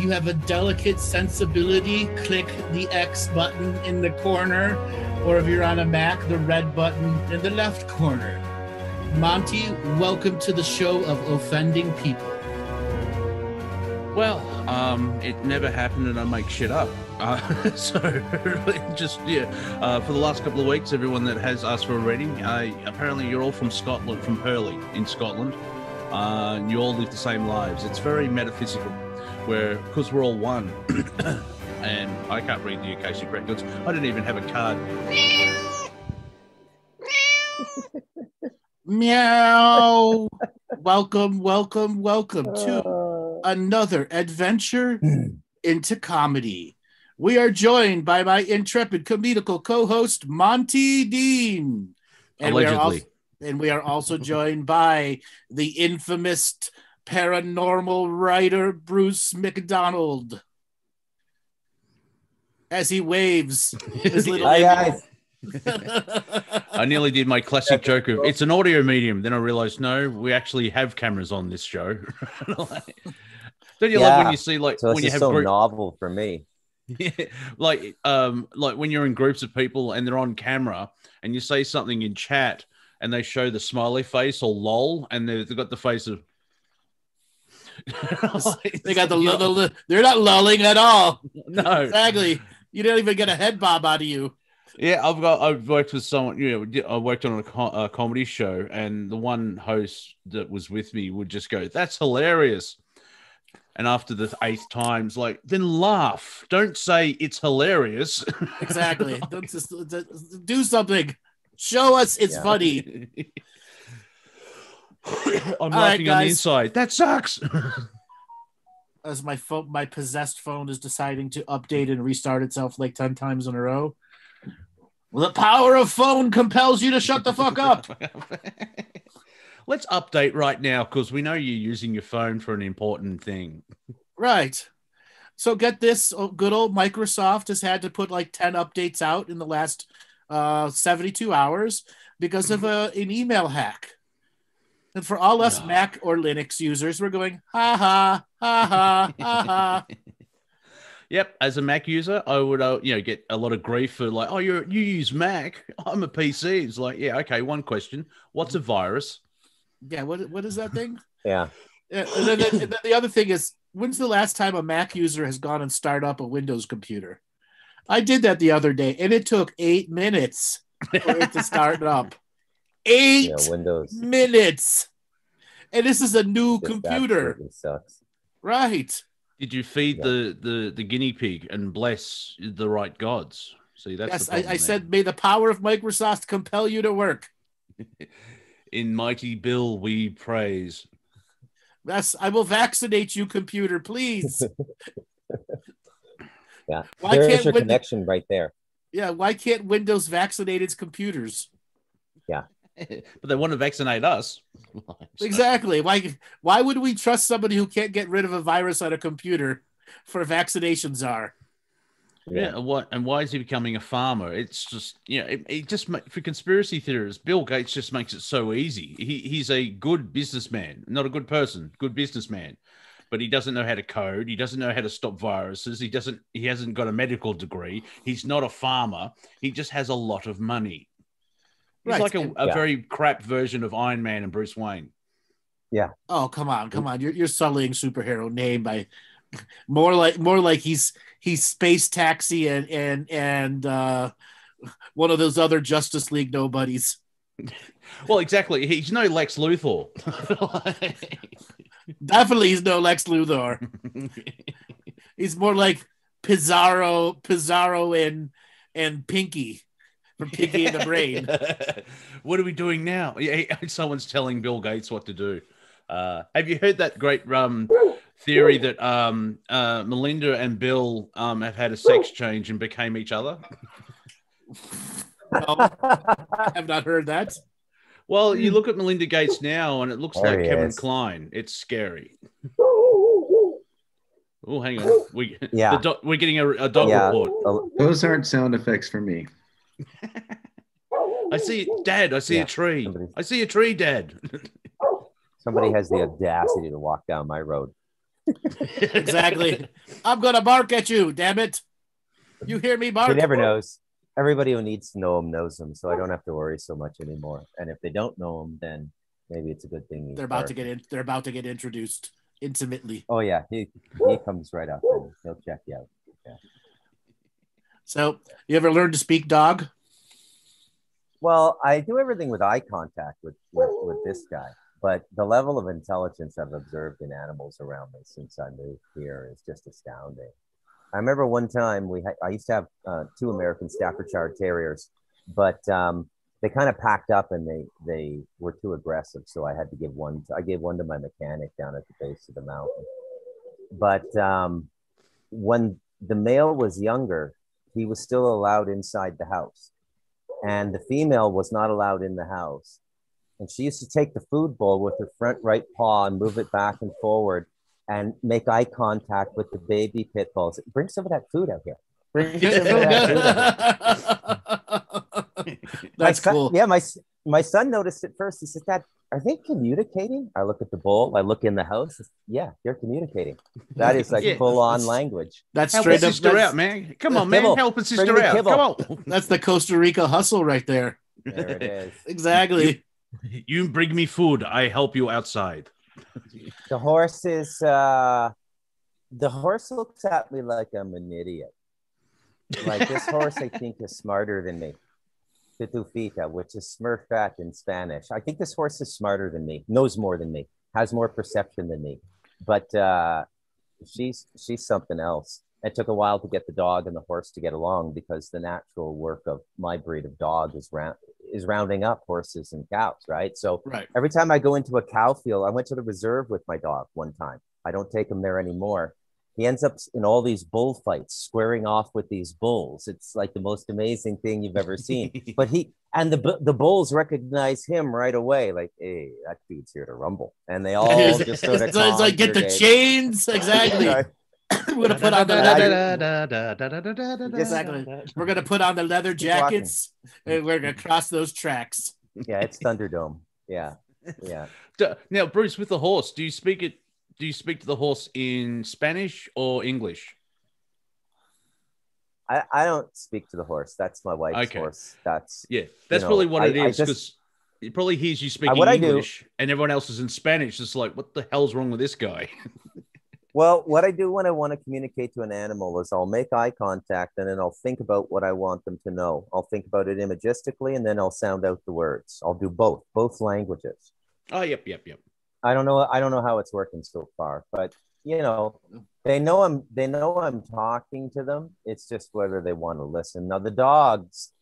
you have a delicate sensibility, click the X button in the corner, or if you're on a Mac, the red button in the left corner. Monty, welcome to the show of offending people. Well, um, it never happened, and I make shit up. Uh, so just yeah, uh, for the last couple of weeks, everyone that has asked for a reading, uh, apparently you're all from Scotland, from Hurley in Scotland. Uh, you all live the same lives. It's very metaphysical, where because we're all one. and I can't read the Akashic records. I didn't even have a card. Meow. welcome, welcome, welcome to Uh, another adventure into comedy. We are joined by my intrepid comedical co-host Monty Dean, and we are Allegedly. also, and we are also joined by the infamous paranormal writer Bruce McDonald. As he waves his little Hi guys. I nearly did my classic joke of it's an audio medium. Then I realized no, we actually have cameras on this show. Don't you love when you see like So when you have so group, novel for me. Yeah, like um like when you're in groups of people and they're on camera and you say something in chat and they show the smiley face or lol and they've they've got the face of they got the, the, the they're not lulling at all. no Exactly. You don't even get a head bob out of you. Yeah, I've got. I've worked with someone. You know, I worked on a, co- a comedy show, and the one host that was with me would just go, "That's hilarious," and after the eighth times, like, then laugh. Don't say it's hilarious. Exactly. Don't just, just do something. Show us it's Yeah. funny. I'm right, laughing on the inside. That sucks. As my phone, my possessed phone is deciding to update and restart itself like ten times in a row. The power of phone compels you to shut the fuck up. Let's update right now because we know you're using your phone for an important thing. Right. So get this oh, good old Microsoft has had to put like 10 updates out in the last uh, 72 hours because of a, an email hack. And for all us No. Mac or Linux users, we're going, ha ha, ha ha, ha ha. Yep, as a Mac user, I would uh, you know get a lot of grief for like, oh, you you use Mac, I'm a PC. It's like, yeah, okay. One question: What's a virus? Yeah, what, what is that thing? Yeah. Yeah, and then, and then the other thing is, when's the last time a Mac user has gone and started up a Windows computer? I did that the other day, and it took eight minutes for it to start up. Eight Yeah. Windows. minutes. And this is a new just computer, Sucks. right? Did you feed Yeah. the, the the guinea pig and bless the right gods? See, that's yes, the I, I said, may the power of Microsoft compel you to work. in mighty Bill we praise. Yes, I will vaccinate you, computer, please. Yeah. Why There's can't your Win- connection right there. yeah, why can't Windows vaccinate its computers? But they want to vaccinate us. Exactly. Why? Why would we trust somebody who can't get rid of a virus on a computer for vaccinations are? Yeah, and what and why is he becoming a farmer? It's just you know, it, it just for conspiracy theorists, Bill Gates just makes it so easy. He he's a good businessman, not a good person, good businessman, but he doesn't know how to code. He doesn't know how to stop viruses. He doesn't. He hasn't got a medical degree. He's not a farmer. He just has a lot of money. He's Right, like a, a Yeah. very crap version of Iron Man and Bruce Wayne. Yeah. Oh, come on, come on! You're you're sullying superhero name by more like more like he's he's space taxi and and and uh, one of those other Justice League nobodies. Well, exactly. He's no Lex Luthor. Definitely, he's no Lex Luthor. He's more like Pizarro, Pizarro and and Pinky from Pinky and the Brain. what are we doing now? Yeah, someone's telling Bill Gates what to do. Uh, have you heard that great um, theory that um, uh, Melinda and Bill um, have had a sex change and became each other? No, I have not heard that. Well, you look at Melinda Gates now, and it looks Oh, like Kevin. Kline. It's scary. Oh, hang on. We Yeah. the do- we're getting a, a dog Yeah. report. Those aren't sound effects for me. I see, Dad. I see Yeah, a tree. somebody- I see a tree, Dad. Somebody has the audacity to walk down my road. exactly. I'm gonna bark at you. Damn it! You hear me bark? He never knows. Everybody who needs to know him knows him, so I don't have to worry so much anymore. And if they don't know him, then maybe it's a good thing. They're about to get in. They're about to get introduced intimately. Oh yeah, he he comes right up and he'll check you out. So, you ever learned to speak dog? Well, I do everything with eye contact with, with with this guy, but the level of intelligence I've observed in animals around me since I moved here is just astounding. I remember one time we had, I used to have uh, two American Staffordshire Terriers, but um, they kind of packed up and they they were too aggressive, so I had to give one. To, I gave one to my mechanic down at the base of the mountain. But um, when the male was younger, he was still allowed inside the house and the female was not allowed in the house. And she used to take the food bowl with her front right paw and move it back and forward and make eye contact with the baby pit bulls. Bring some of that food out here. Bring some of that food out here. My That's son- cool. Yeah, my s- my son noticed it first. He said, "Dad, are they communicating?" I look at the bowl. I look in the house. Yeah, they're communicating. That is like Yeah. full on language. That's Help a straight up. sister out, man. Come on, man. kibble. Help us Bring sister out. kibble. Come on. that's the Costa Rica hustle right there. There it is. Exactly. You bring me food. I help you outside. The horse is uh the horse looks at me like I'm an idiot. Like this horse, I think, is smarter than me. Pitufita, which is Smurfette in Spanish. I think this horse is smarter than me, knows more than me, has more perception than me. But uh she's she's something else. It took a while to get the dog and the horse to get along because the natural work of my breed of dog is round is rounding up horses and cows, right? So Right. every time I go into a cow field, I went to the reserve with my dog one time. I don't take him there anymore. He ends up in all these bullfights, squaring off with these bulls. It's like the most amazing thing you've ever seen. but he and the the bulls recognize him right away, like, "Hey, that dude's here to rumble," and they all just sort of it's like get the congregate. chains. Exactly. Right. We're gonna put on the leather. Exactly. Exactly. We're gonna put on the leather Keep walking. jackets and we're gonna cross those tracks. Yeah, it's Thunderdome. Yeah, yeah. Now, Bruce, with the horse, do you speak it? Do you speak to the horse in Spanish or English? I, I don't speak to the horse. That's my wife's Okay. horse. That's Yeah, that's know, probably what I- it is because it probably hears you speaking I do- English and everyone else is in Spanish. It's like, what the hell's wrong with this guy? Well, what I do when I want to communicate to an animal is I'll make eye contact and then I'll think about what I want them to know. I'll think about it imagistically and then I'll sound out the words. I'll do both, both languages. Oh, yep, yep, yep. I don't know. I don't know how it's working so far, but you know, they know I'm. They know I'm talking to them. It's just whether they want to listen. Now the dogs,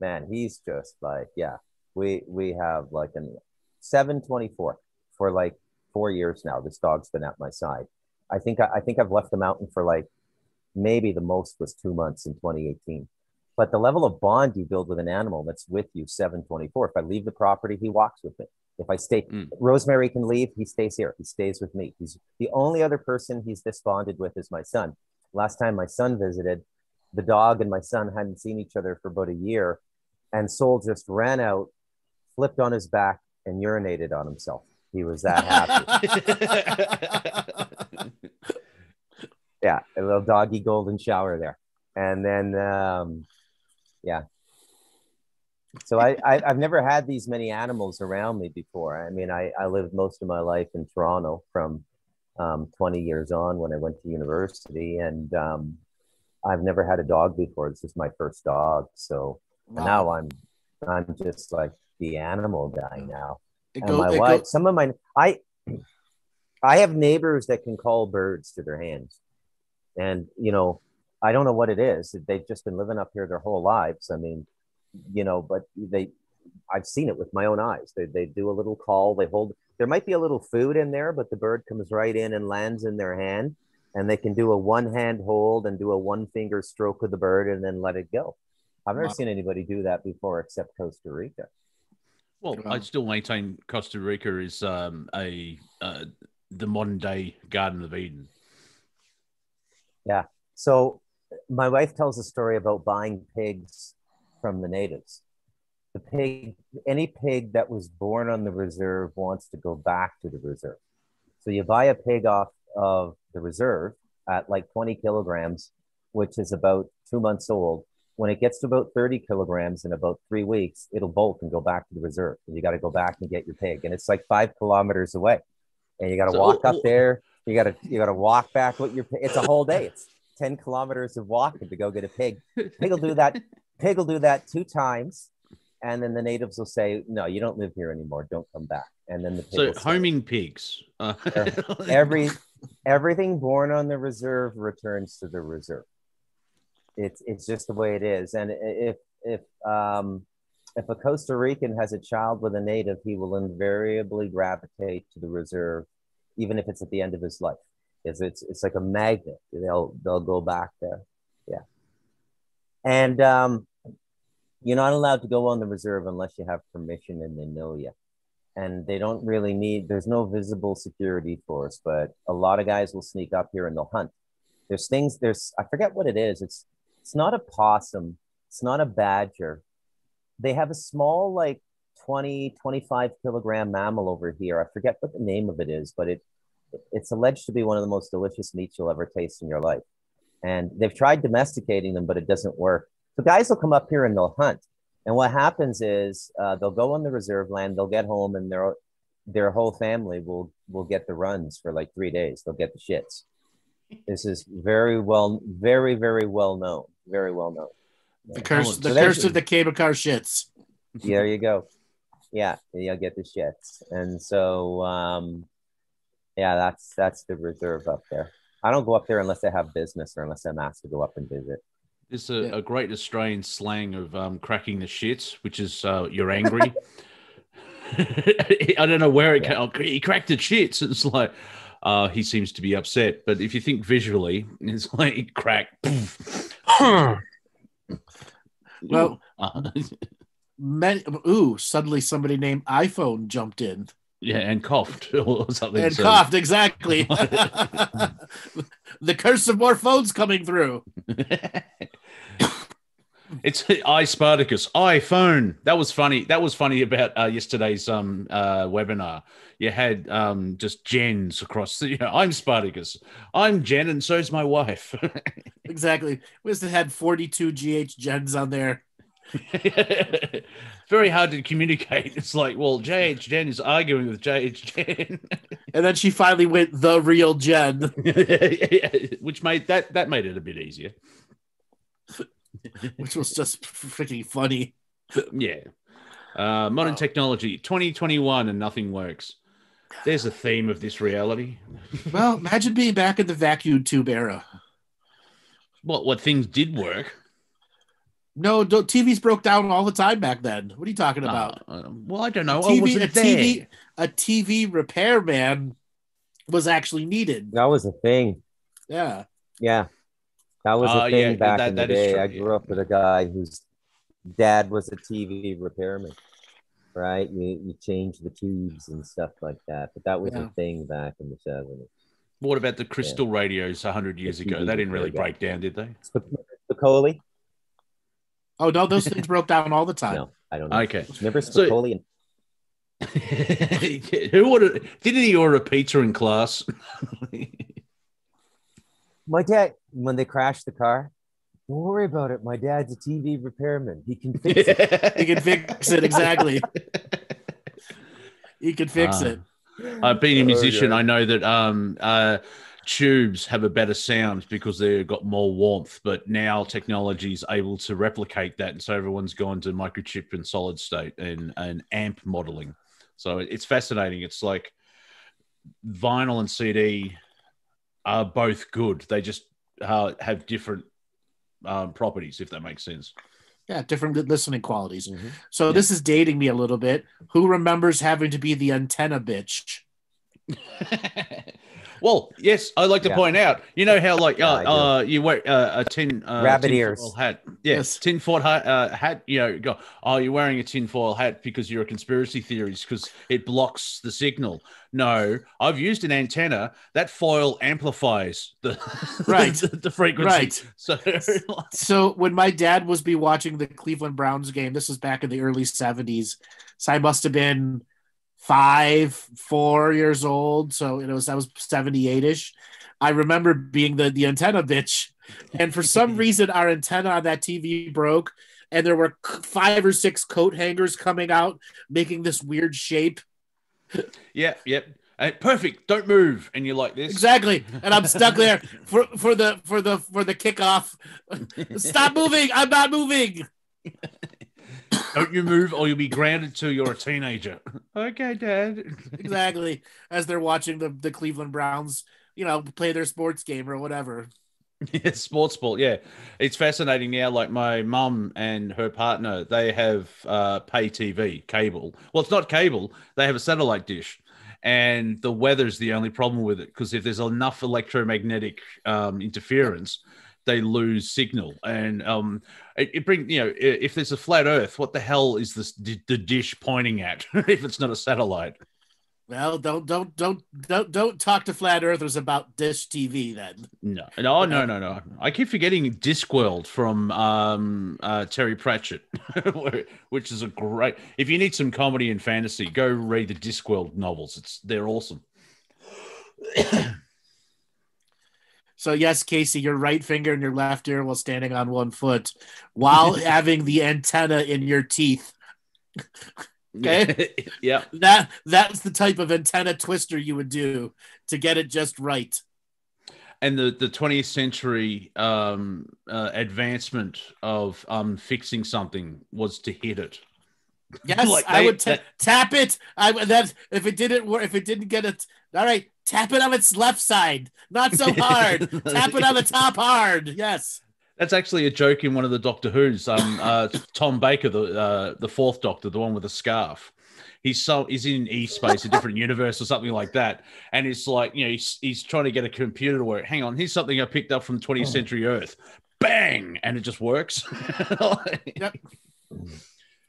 man, he's just like, yeah. We we have like an seven twenty four for like four years now. This dog's been at my side. I think I, I think I've left the mountain for like maybe the most was two months in 2018. But the level of bond you build with an animal that's with you 724. If I leave the property, he walks with me. If I stay, Mm. Rosemary can leave, he stays here. He stays with me. He's the only other person he's this bonded with is my son. Last time my son visited, the dog and my son hadn't seen each other for about a year, and Soul just ran out, flipped on his back, and urinated on himself. He was that happy. yeah, a little doggy golden shower there, and then um, yeah. So I, I I've never had these many animals around me before. I mean, I I lived most of my life in Toronto from um, 20 years on when I went to university, and um, I've never had a dog before. This is my first dog, so Wow. now I'm I'm just like the animal guy now It and go- my it go- wife. Some of my I I have neighbors that can call birds to their hands, and you know I don't know what it is. They've just been living up here their whole lives. I mean, you know, but they I've seen it with my own eyes. They they do a little call. They hold. There might be a little food in there, but the bird comes right in and lands in their hand, and they can do a one hand hold and do a one finger stroke of the bird and then let it go. I've never Wow. seen anybody do that before except Costa Rica. Well, I still maintain Costa Rica is um, a uh, the modern day Garden of Eden. Yeah. So my wife tells a story about buying pigs from the natives. The pig, any pig that was born on the reserve wants to go back to the reserve. So you buy a pig off of the reserve at like 20 kilograms, which is about two months old. When it gets to about 30 kilograms in about three weeks, it'll bolt and go back to the reserve. And you got to go back and get your pig. And it's like five kilometers away. And you got to So- walk up there. You got to you got to walk back with your pig. It's a whole day. It's 10 kilometers of walking to go get a pig. Pig will do that. Pig will do that two times. And then the natives will say, no, you don't live here anymore. Don't come back. And then the pig So will stay. homing pigs. Uh, every everything born on the reserve returns to the reserve. It's it's just the way it is. And if if um, if a Costa Rican has a child with a native, he will invariably gravitate to the reserve, even if it's at the end of his life. It's it's, it's like a magnet. They'll they'll go back there. Yeah. And um, you're not allowed to go on the reserve unless you have permission and they know you. And they don't really need there's no visible security force but a lot of guys will sneak up here and they'll hunt. There's things there's i forget what it is. It's it's not a possum. It's not a badger. They have a small like 20 25 kilogram mammal over here. I forget what the name of it is but it it's alleged to be one of the most delicious meats you'll ever taste in your life and they've tried domesticating them but it doesn't work so guys will come up here and they'll hunt and what happens is uh, they'll go on the reserve land, they'll get home, and their their whole family will will get the runs for like three days. They'll get the shits. This is very well, very very well known, very well known. The curse, the there's- curse of the cable car shits. there you go. Yeah, you'll get the shits, and so um, yeah, that's that's the reserve up there. I don't go up there unless I have business or unless I'm asked to go up and visit. There's a, Yeah. a great Australian slang of um, cracking the shits, which is uh, you're angry. I don't know where it came. He cracked the shits. It's like uh, he seems to be upset. But if you think visually, it's like crack. Well, Uh, Men, ooh, suddenly somebody named iPhone jumped in yeah, and coughed or something. and so- coughed. Exactly. the curse of more phones coming through. it's I Spartacus iPhone. That was funny. That was funny about uh, yesterday's um uh, webinar. You had um just gens across. The, you know, I'm Spartacus. I'm Jen, and so's my wife. Exactly. We just had 42 GH gens on there. Very hard to communicate. It's like, well, JH Jen is arguing with JH Jen, And then she finally went the real Jen. which made that that made it a bit easier. which was just freaking funny. Yeah. Uh, modern Wow. technology, 2021, and nothing works. There's a theme of this reality. Well, imagine being back in the vacuum tube era. What what things did work? No, do TVs broke down all the time back then. What are you talking about? Uh, uh, well, I don't know. I TV, wasn't a there. TV, a TV repairman was actually needed. That was a thing. Yeah. Yeah, that was Uh, a thing yeah, back that- in the that is day. true, I yeah. grew up with a guy whose dad was a TV repairman. Right, you you change the tubes and stuff like that, but that was Yeah. a thing back in the seventies. What about the crystal radios 100 years The ago? TV They didn't really repair break down, did they? The Spicoli? Oh no, those things broke down all the time. No, I don't know. Okay. Remember So- Spicoli? Who ordered? Didn't he order a pizza in class? My dad, when they crashed the car, don't worry about it. My dad's a TV repairman. He can fix it. He can fix it exactly. He can fix Ah. it. I've been a Oh, musician. yeah. I know that um, uh, tubes have a better sound because they've got more warmth. But now technology is able to replicate that, and so everyone's gone to microchip and solid state and, and amp modeling. So it's fascinating. It's like vinyl and CD are both good. They just uh, have different um, properties, if that makes sense. Yeah, different listening qualities. Mhm. So Yeah. this is dating me a little bit. Who remembers having to be the antenna bitch? well, yes, I'd like to Yeah. point out. You know how, like, uh, I do. uh, you wear uh, a tin uh, Rabbit tin ears. foil hat. Yes, Yes. tin foil hat, uh, hat. You know, go. Oh, you're wearing a tin foil hat because you're a conspiracy theorist because it blocks the signal. No, I've used an antenna that foil amplifies the Right. the, the frequency. Right. So So when my dad was be watching the Cleveland Browns game, this was back in the early 70s. So I must have been five, four years old. So it was I was 78 ish. I remember being the the antenna bitch, and for some reason our antenna on that TV broke, and there were five or six coat hangers coming out, making this weird shape. Yeah, yep. Uh, perfect. Don't move, and you're like this exactly. And I'm stuck there for for the for the for the kickoff. Stop moving! I'm not moving. Don't you move, or you'll be grounded till you're a teenager. okay, Dad. exactly. As they're watching the the Cleveland Browns, you know, play their sports game or whatever. Yeah, sports ball. Yeah, it's fascinating now. Like my mum and her partner, they have uh, pay TV, cable. Well, it's not cable. They have a satellite dish, and the weather's the only problem with it because if there's enough electromagnetic um, interference, they lose signal. And um, it, it brings you know if there's a flat Earth, what the hell is this the dish pointing at if it's not a satellite? Well, don't don't don't don't don't talk to flat earthers about Dish TV then. No, no, no, no, no. I keep forgetting Discworld from um, uh, Terry Pratchett, which is a great. If you need some comedy and fantasy, go read the Discworld novels. It's they're awesome. so yes, Casey, your right finger and your left ear while standing on one foot, while having the antenna in your teeth. Okay. yeah. That that's the type of antenna twister you would do to get it just right. And the, the 20th century um, uh, advancement of um, fixing something was to hit it. Yes, like I would t- tap it. I that if it didn't work, if it didn't get it, all right, tap it on its left side, not so hard. tap it on the top hard. Yes. That's actually a joke in one of the Doctor Who's. Um, uh, Tom Baker, the uh, the fourth Doctor, the one with the scarf. He's so he's in E space, a different universe or something like that, and it's like you know he's he's trying to get a computer to work. Hang on, here's something I picked up from 20th century Earth. Bang, and it just works. yep.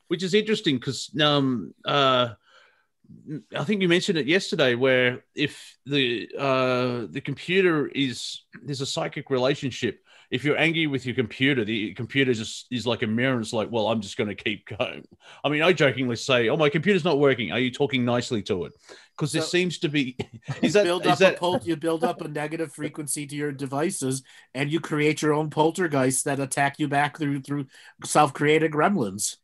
Which is interesting because um uh. I think you mentioned it yesterday, where if the uh, the computer is there's a psychic relationship if you're angry with your computer, the computer just is like a mirror. It's like, well, I'm just going to keep going. I mean, I jokingly say, "Oh, my computer's not working. Are you talking nicely to it?" Because there seems to be is that, build up that... a pol- you build up a negative frequency to your devices, and you create your own poltergeists that attack you back through through self-created gremlins.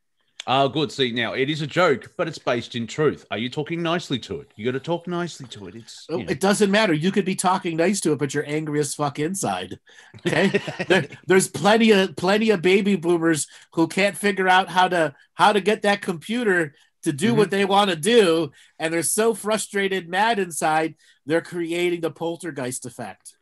Oh, good. See, now it is a joke, but it's based in truth. Are you talking nicely to it? You got to talk nicely to it. It's oh, it doesn't matter. You could be talking nice to it, but you're angry as fuck inside. Okay, there, there's plenty of plenty of baby boomers who can't figure out how to how to get that computer to do mm-hmm. what they want to do, and they're so frustrated, mad inside, they're creating the poltergeist effect.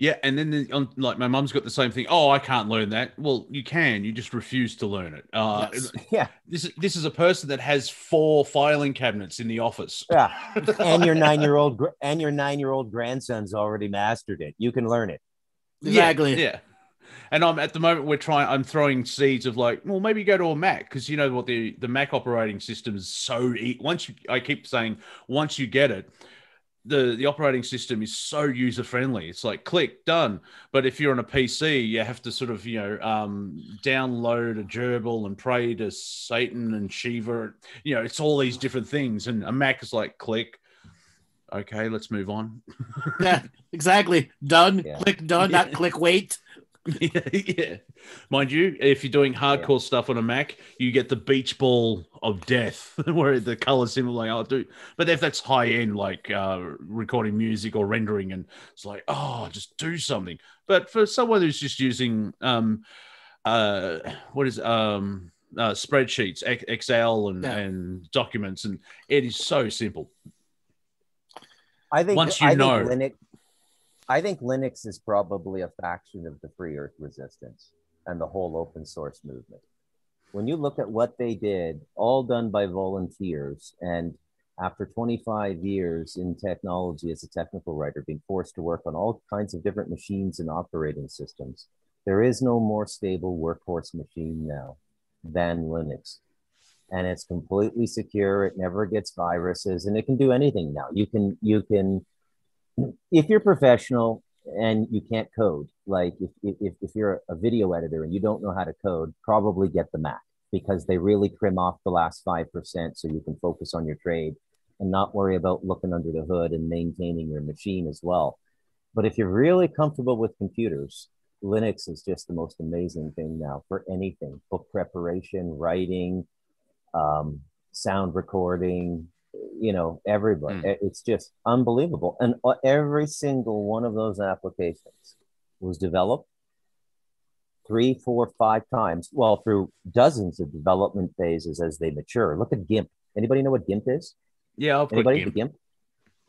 Yeah, and then the, on, like my mum's got the same thing. Oh, I can't learn that. Well, you can. You just refuse to learn it. Uh, yes. Yeah. This this is a person that has four filing cabinets in the office. Yeah, and your nine year old and your nine year old grandson's already mastered it. You can learn it. Exactly. Yeah. yeah. And I'm at the moment we're trying. I'm throwing seeds of like, well, maybe go to a Mac because you know what the the Mac operating system is so. Once you, I keep saying, once you get it, the the operating system is so user friendly. It's like click done. But if you're on a PC, you have to sort of you know um, download a gerbil and pray to Satan and Shiva. You know, it's all these different things. And a Mac is like click. Okay, let's move on. yeah, exactly. Done. Yeah. Click done. Yeah. Not click wait. yeah. Mind you, if you're doing hardcore yeah. stuff on a Mac, you get the beach ball of death, where the colors seem like I'll do. But if that's high end, like uh, recording music or rendering, and it's like, oh, just do something. But for someone who's just using, um, uh, what is um, uh, spreadsheets, Excel, and, yeah. and documents, and it is so simple. I think once you I know Linux, I think Linux is probably a faction of the free earth resistance and the whole open source movement. When you look at what they did, all done by volunteers, and after 25 years in technology as a technical writer, being forced to work on all kinds of different machines and operating systems, there is no more stable workhorse machine now than Linux. And it's completely secure. It never gets viruses, and it can do anything now. You can you can if you're professional and you can't code, like if, if, if you're a video editor and you don't know how to code, probably get the Mac because they really trim off the last 5% so you can focus on your trade. and not worry about looking under the hood and maintaining your machine as well. But if you're really comfortable with computers, Linux is just the most amazing thing now for anything book preparation, writing, um, sound recording, you know, everybody. Mm. It's just unbelievable. And uh, every single one of those applications was developed three, four, five times. Well, through dozens of development phases as they mature. Look at GIMP. Anybody know what GIMP is? Yeah, I'll Anybody? GIMP. GIMP?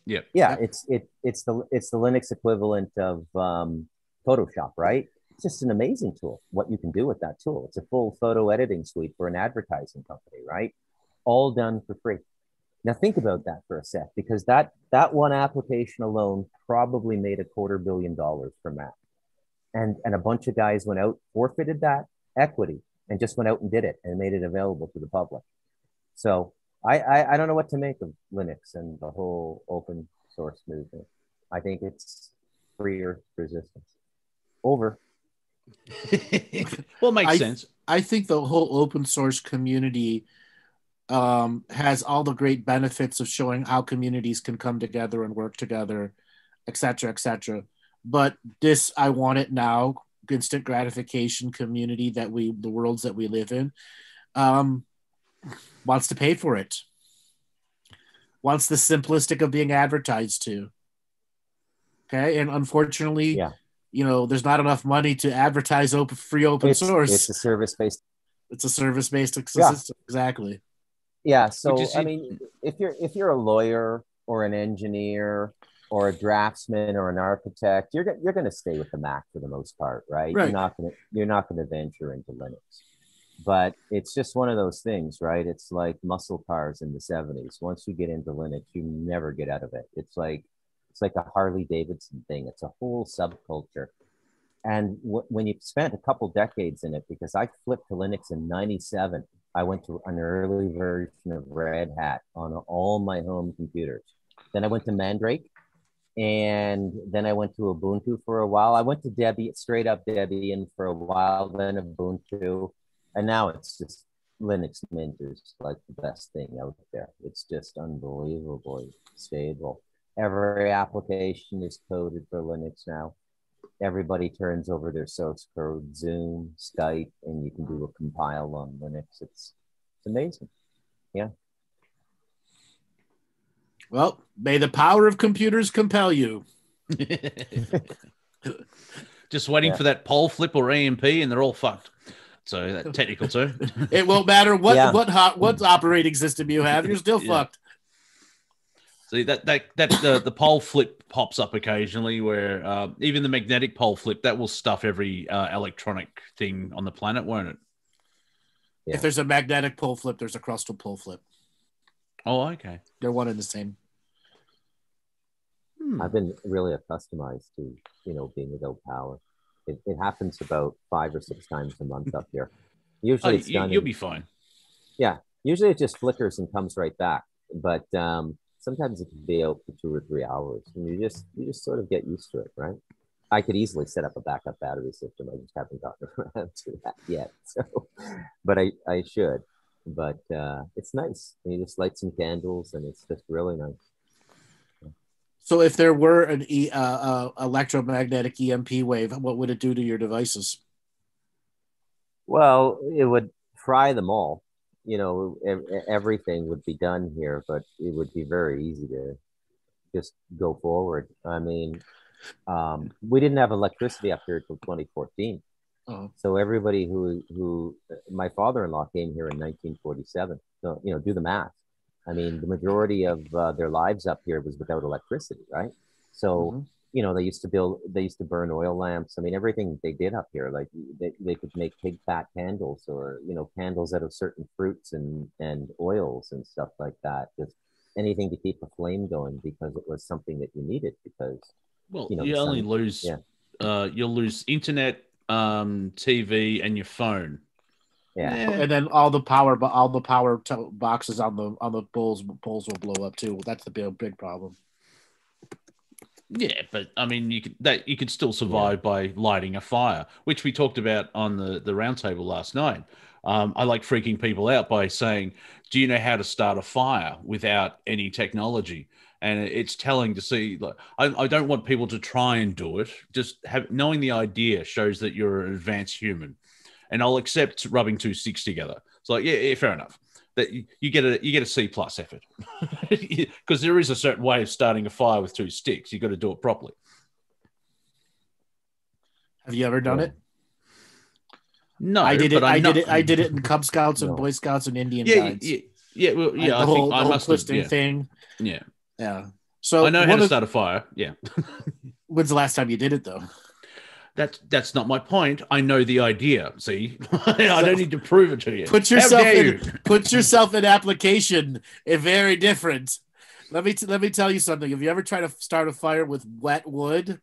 Yeah. Yeah, it's it it's the it's the Linux equivalent of um, Photoshop, right? It's just an amazing tool. What you can do with that tool. It's a full photo editing suite for an advertising company, right? All done for free. Now think about that for a sec, because that that one application alone probably made a quarter billion dollars for Mac, and and a bunch of guys went out forfeited that equity and just went out and did it and made it available to the public. So I, I, I don't know what to make of Linux and the whole open source movement. I think it's freer resistance. Over. well, it makes I- sense. I think the whole open source community um, has all the great benefits of showing how communities can come together and work together, et cetera, et cetera. But this, I want it now, instant gratification community that we, the worlds that we live in, um, wants to pay for it. Wants the simplistic of being advertised to. Okay, and unfortunately, Yeah. you know, there's not enough money to advertise open free open It's, source. it's a service based. It's a service based Yeah. system. Exactly. Yeah. So I mean, if you're if you're a lawyer or an engineer or a draftsman or an architect, you're you're going to stay with the Mac for the most part, right? Right. You're not going to you're not going to venture into Linux. But it's just one of those things, right? It's like muscle cars in the 70s. Once you get into Linux, you never get out of it. It's like it's like a Harley Davidson thing. It's a whole subculture. And w- when you've spent a couple decades in it, because I flipped to Linux in 97, I went to an early version of Red Hat on all my home computers. Then I went to Mandrake, and then I went to Ubuntu for a while. I went to Debian, straight up Debian for a while, then Ubuntu, and now it's just Linux Mint is like the best thing out there. It's just unbelievably stable. Every application is coded for Linux now. Everybody turns over their source code, Zoom, Skype, and you can do a compile on Linux. It's it's amazing. Yeah. Well, may the power of computers compel you. Just waiting Yeah. for that pole flip or EMP, and they're all fucked. So that technical too. It won't matter what Yeah. what hot what operating system you have. You're still Yeah. fucked. See that that that the, the pole flip pops up occasionally, where uh, even the magnetic pole flip that will stuff every uh, electronic thing on the planet, won't it? Yeah. If there's a magnetic pole flip, there's a crustal pole flip. Oh, okay. They're one and the same. Hmm. I've been really accustomed to, you know, being without power. It, it happens about five or six times a month up here. Oh, Usually it's you, done. you'll in- be fine. Yeah, usually it just flickers and comes right back. But um, sometimes it can be out for two or three hours, and you just you just sort of get used to it, right? I could easily set up a backup battery system. I just haven't gotten around to that yet. So, but I I should. But uh, it's nice. You just light some candles, and it's just really nice. So if there were an e, uh, uh, electromagnetic EMP wave, what would it do to your devices? Well, it would fry them all. You know, everything would be done here, but it would be very easy to just go forward. I mean, um, we didn't have electricity up here until 2014. Oh. So everybody who who my father-in-law came here in 1947. So you know, do the math. I mean, the majority of uh, their lives up here was without electricity, right? So Mhm. You know, they used to build, they used to burn oil lamps. I mean, everything they did up here, like they, they could make pig fat candles or, you know, candles out of certain fruits and, and oils and stuff like that. Just anything to keep the flame going because it was something that you needed because, Well, you you, know, the only sun- lose. yeah. Uh, you'll lose internet, um, TV, and your phone. yeah. And then all the power, but all the power to- boxes on the on the poles poles will blow up too. That's the big big problem. Yeah, but I mean, you could that you could still survive by lighting a fire, which we talked about on the the roundtable last night. Um, I like freaking people out by saying, "Do you know how to start a fire without any technology?" And it's telling to see. Like, I, I don't want people to try and do it. Just have knowing the idea shows that you're an advanced human, and I'll accept rubbing two sticks together. It's like, yeah, yeah fair enough. That you, you get a you get a C plus effort because there is a certain way of starting a fire with two sticks. You got to do it properly. Have you ever done it? No, I did it. but I'm I not- did it. I did it in Cub Scouts and No. Boy Scouts and Indian Yeah, Guides. yeah, yeah. Well, yeah. I the whole, think I whole must have. twisting Yeah, thing. yeah. Yeah. So I know how to of- start a fire. Yeah. When's the last time you did it though? That's that's not my point. I know the idea. See, I don't need to prove it to you. Put yourself in. you? Put yourself in application. It's very different. Let me t- let me tell you something. If you ever try to start a fire with wet wood,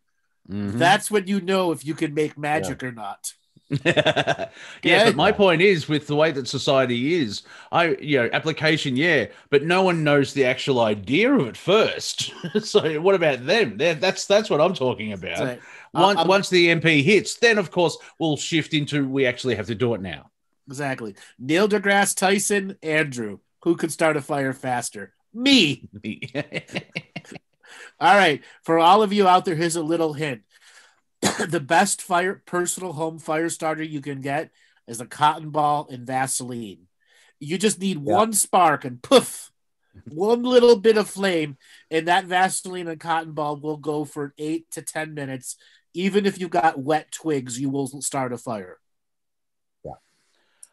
Mhm. that's when you know if you can make magic or not. yeah, Okay? but my point is with the way that society is, I you know, application, yeah, but no one knows the actual idea of it first. so what about them? They're, that's that's what I'm talking about. So, Uh, once, I'm- once the EMP hits, then of course we'll shift into we actually have to do it now. exactly. Neil deGrasse Tyson, Andrew. Who could start a fire faster? Me. All right. For all of you out there, here's a little hint. the best fire personal home fire starter you can get is a cotton ball and Vaseline. You just need Yeah. one spark and poof, one little bit of flame, and that Vaseline and cotton ball will go for eight to ten minutes. Even if you've got wet twigs, you will start a fire. Yeah.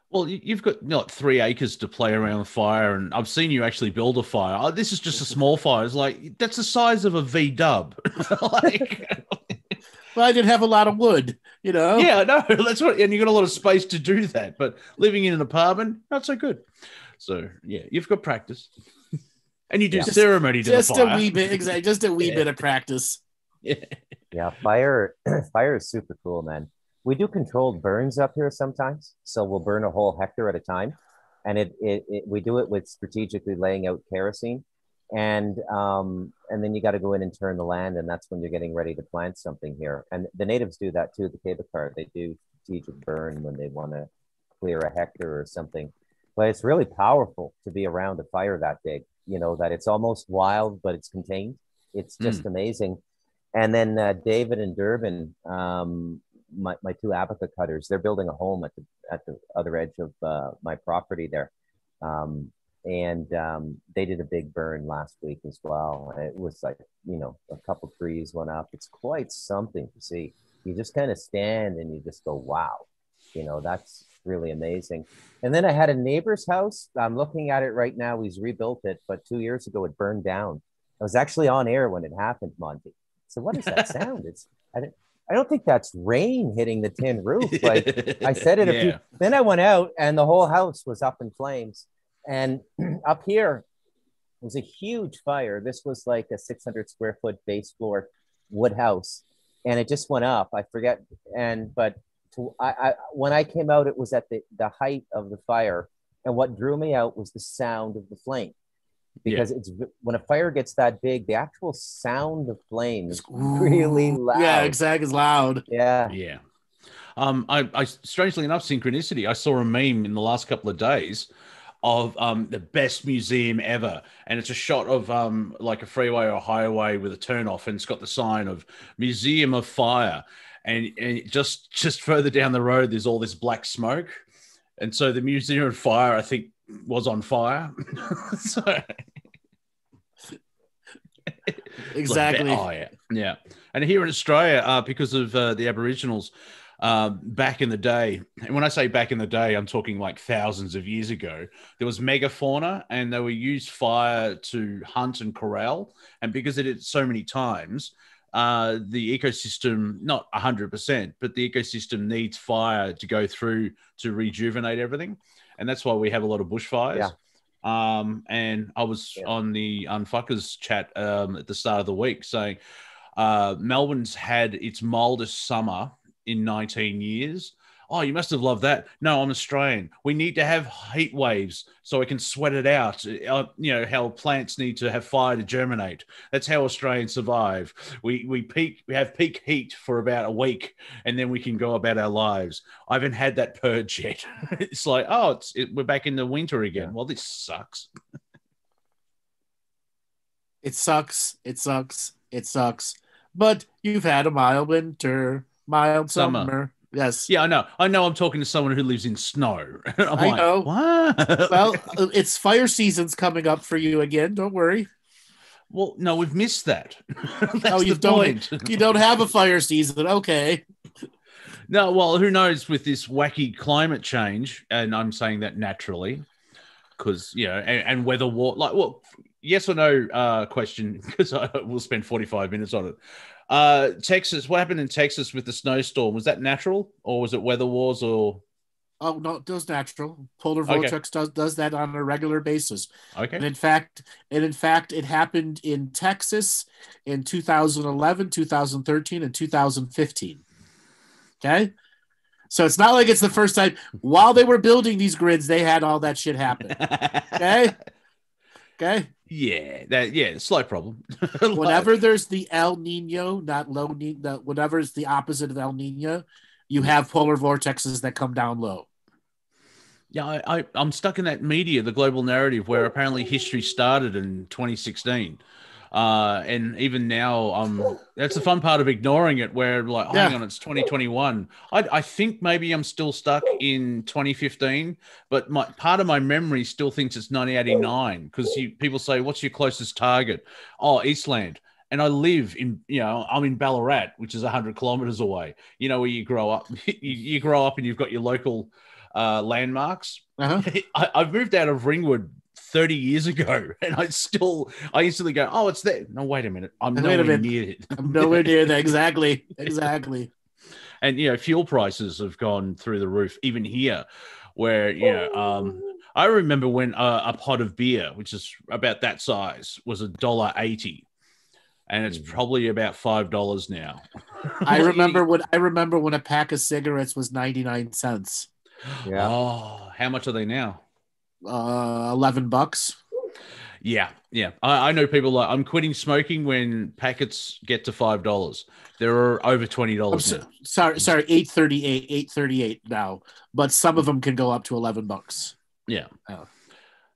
Well, you- you've got you know, like three acres to play around with fire, and I've seen you actually build a fire. Oh, this is just a small fire. It's like that's the size of a V Dub. like, Well, I didn't have a lot of wood, you know. yeah, no, that's what, and you got a lot of space to do that. But living in an apartment, not so good. So yeah, you've got practice, and you do Yeah. ceremony to just the fire. Just a wee bit, exactly. Just a wee Yeah. bit of practice. Yeah, fire fire is super cool, man. We do controlled burns up here sometimes, so we'll burn a whole hectare at a time, and it, it, it we do it with strategically laying out kerosene, and um and then you got to go in and turn the land, and that's when you're getting ready to plant something here. And the natives do that too. The Car they do strategic burn when they want to clear a hectare or something, but it's really powerful to be around a fire that big. You know that it's almost wild, but it's contained. It's just amazing and then uh, David and Durbin, um, my, my two abaca cutters, they're building a home at the at the other edge of uh, my property there, um, and um, they did a big burn last week as well. It was like you know a couple trees went up. It's quite something to see. You just kind of stand and you just go, wow, you know that's really amazing. And then I had a neighbor's house. I'm looking at it right now. He's rebuilt it, but two years ago it burned down. I was actually on air when it happened, Monty. So what is that sound? It's I don't I don't think that's rain hitting the tin roof. Like I said it a few. Then I went out and the whole house was up in flames. And up here was a huge fire. This was like a 600 square foot base floor wood house, and it just went up. I forget. And but to, I, I when I came out, it was at the the height of the fire, and what drew me out was the sound of the flame. Because it's when a fire gets that big, the actual sound of flame is really loud. Yeah, exactly. It's loud. Yeah. Yeah. Um, I, I strangely enough, synchronicity. I saw a meme in the last couple of days of um the best museum ever, and it's a shot of um like a freeway or a highway with a turnoff, and it's got the sign of Museum of Fire, and, and just just further down the road, there's all this black smoke, and so the Museum of Fire, I think, was on fire. so Exactly. Like, oh yeah, yeah. And here in Australia, uh, because of uh, the Aboriginals, um, back in the day, and when I say back in the day, I'm talking like thousands of years ago. There was megafauna, and they were used fire to hunt and corral. And because it did so many times, uh, the ecosystem not 100%, but the ecosystem needs fire to go through to rejuvenate everything, and that's why we have a lot of bushfires. Yeah. Um, and I was Yeah. on the Unfuckers chat um, at the start of the week saying uh, Melbourne's had its mildest summer in 19 years. Oh, you must have loved that. No, I'm Australian. We need to have heat waves so we can sweat it out. Uh, you know how plants need to have fire to germinate. That's how Australians survive. We we peak we have peak heat for about a week, and then we can go about our lives. I haven't had that purge yet. it's like oh, it's it, we're back in the winter again. Yeah. Well, this sucks. It sucks. It sucks. It sucks. But you've had a mild winter, mild Summer. summer. Yes. Yeah, I know. I know. I'm talking to someone who lives in snow. I'm I like, know. What? Well, uh, it's fire season's coming up for you again. Don't worry. well, no, we've missed that. Oh, you don't. point. You don't have a fire season. Okay. No, well, who knows with this wacky climate change, and I'm saying that naturally, because you know, and, and weather war, like, well, yes or no uh, question, because I will spend 45 minutes on it. Uh, Texas, what happened in Texas with the snowstorm? Was that natural, or was it weather wars, or Oh no, it was natural. Polar Okay. vortex does does that on a regular basis. okay? And in fact, and in fact, it happened in Texas in 2011, 2013, and 2015. Okay. So it's not like it's the first time while they were building these grids, they had all that shit happen. Okay. Okay. Yeah, that yeah, slight problem. Whenever there's the El Nino, not low Nino, whatever is the opposite of El Nino, you mm. have polar vortexes that come down low. Yeah, I, I, I'm stuck in that media, the global narrative, where apparently history started in 2016. Uh, and even now, um, that's the fun part of ignoring it, where like, hang on, it's 2021. I, I think maybe I'm still stuck in 2015, but my part of my memory still thinks it's 1989 because you people say, "What's your closest target?" Oh, Eastland. And I live in, you know, I'm in Ballarat, which is 100 kilometers away. You know, where you grow up, you, you grow up and you've got your local uh, landmarks. Uh-huh. I, I've moved out of Ringwood 30 years ago, and I still, I instantly go, oh, it's there. No, wait a minute. I'm Wait nowhere minute. near it. I'm nowhere near that. Exactly. Exactly. And, you know, fuel prices have gone through the roof, even here, where, you know, um, I remember when uh, a pot of beer, which is about that size, was a dollar eighty, and it's Mhm. probably about five dollars now. I remember when I remember when a pack of cigarettes was 99 cents. Yeah. Oh, how much are they now? Uh 11 bucks. Yeah, yeah. I, I know people like I'm quitting smoking when packets get to five dollars. There are over twenty dollars. so, now. sorry, sorry, 838, 838 now. But some of them can go up to 11 bucks. Yeah. Oh.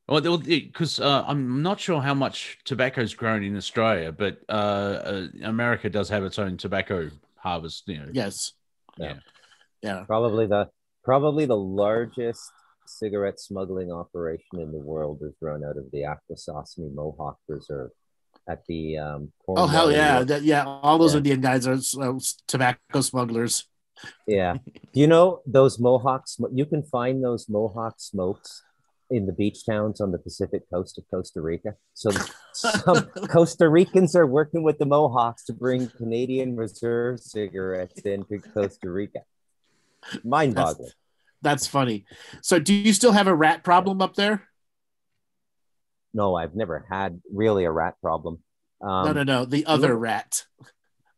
Well, because uh, I'm not sure how much tobacco is grown in Australia, but uh, uh, America does have its own tobacco harvest. You know. Yes. Yeah. Yeah. Probably the probably the largest cigarette smuggling operation in the world is run out of the Akwesasne Mohawk Reserve at the um Oh hell yeah. That, yeah, all those Yeah. Indian guys are uh, tobacco smugglers. Yeah. Do you know those mohawks you can find those Mohawk smokes in the beach towns on the Pacific coast of Costa Rica. So some Costa Ricans are working with the Mohawks to bring Canadian reserve cigarettes into Costa Rica. Mind boggling. That's funny. So do you still have a rat problem up there? No, I've never had really a rat problem. Um, no, no, no. The other rat.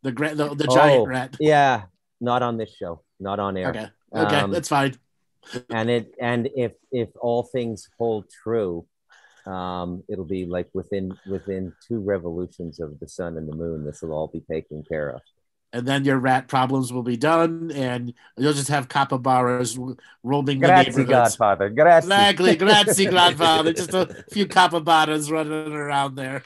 The gra- the, the Oh, giant rat. Yeah, not on this show, not on air. Okay. Okay, Um, that's fine. and it and if if all things hold true um it'll be like within within two revolutions of the sun and the moon this will all be taken care of And then your rat problems will be done, and you'll just have capybaras roaming the grazie neighborhoods. godfather grazie Exactly, grazie, grandfather. Just a few capybaras running around there.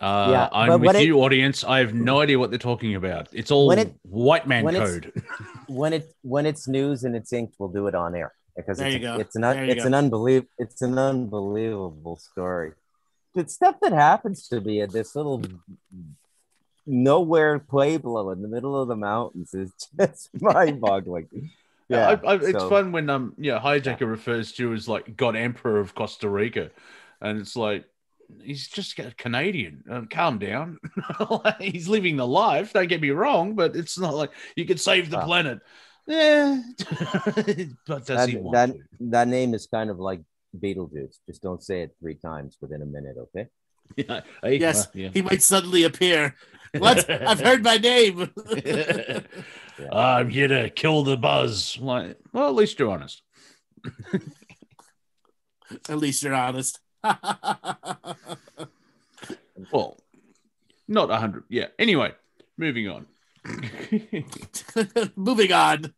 Uh, Yeah, I'm but with when it- you, audience. I have no idea what they're talking about. It's all When it- white man when it's- code. when it when it's news and it's inked we'll do it on air because There it's, you go. it's an There you it's go. an unbelievable it's an unbelievable story the stuff that happens to me at this little nowhere pueblo in the middle of the mountains is just mind-boggling Yeah, I, I, it's so- fun when um yeah hijacker refers to you as like God Emperor of Costa Rica, and it's like he's just a Canadian. Uh, calm down. he's living the life. Don't get me wrong, but it's not like you could save the Wow. planet. Yeah, but does that, he want that, to? that name is kind of like Beetlejuice. Just don't say it three times within a minute, okay? Yeah. Hey, Yes, well, yeah. he might suddenly appear. What? I've heard my name. I'm here to kill the buzz. Like, well, at least you're honest. At least you're honest. Well, not a hundred. Yeah. Anyway, moving on. Moving on.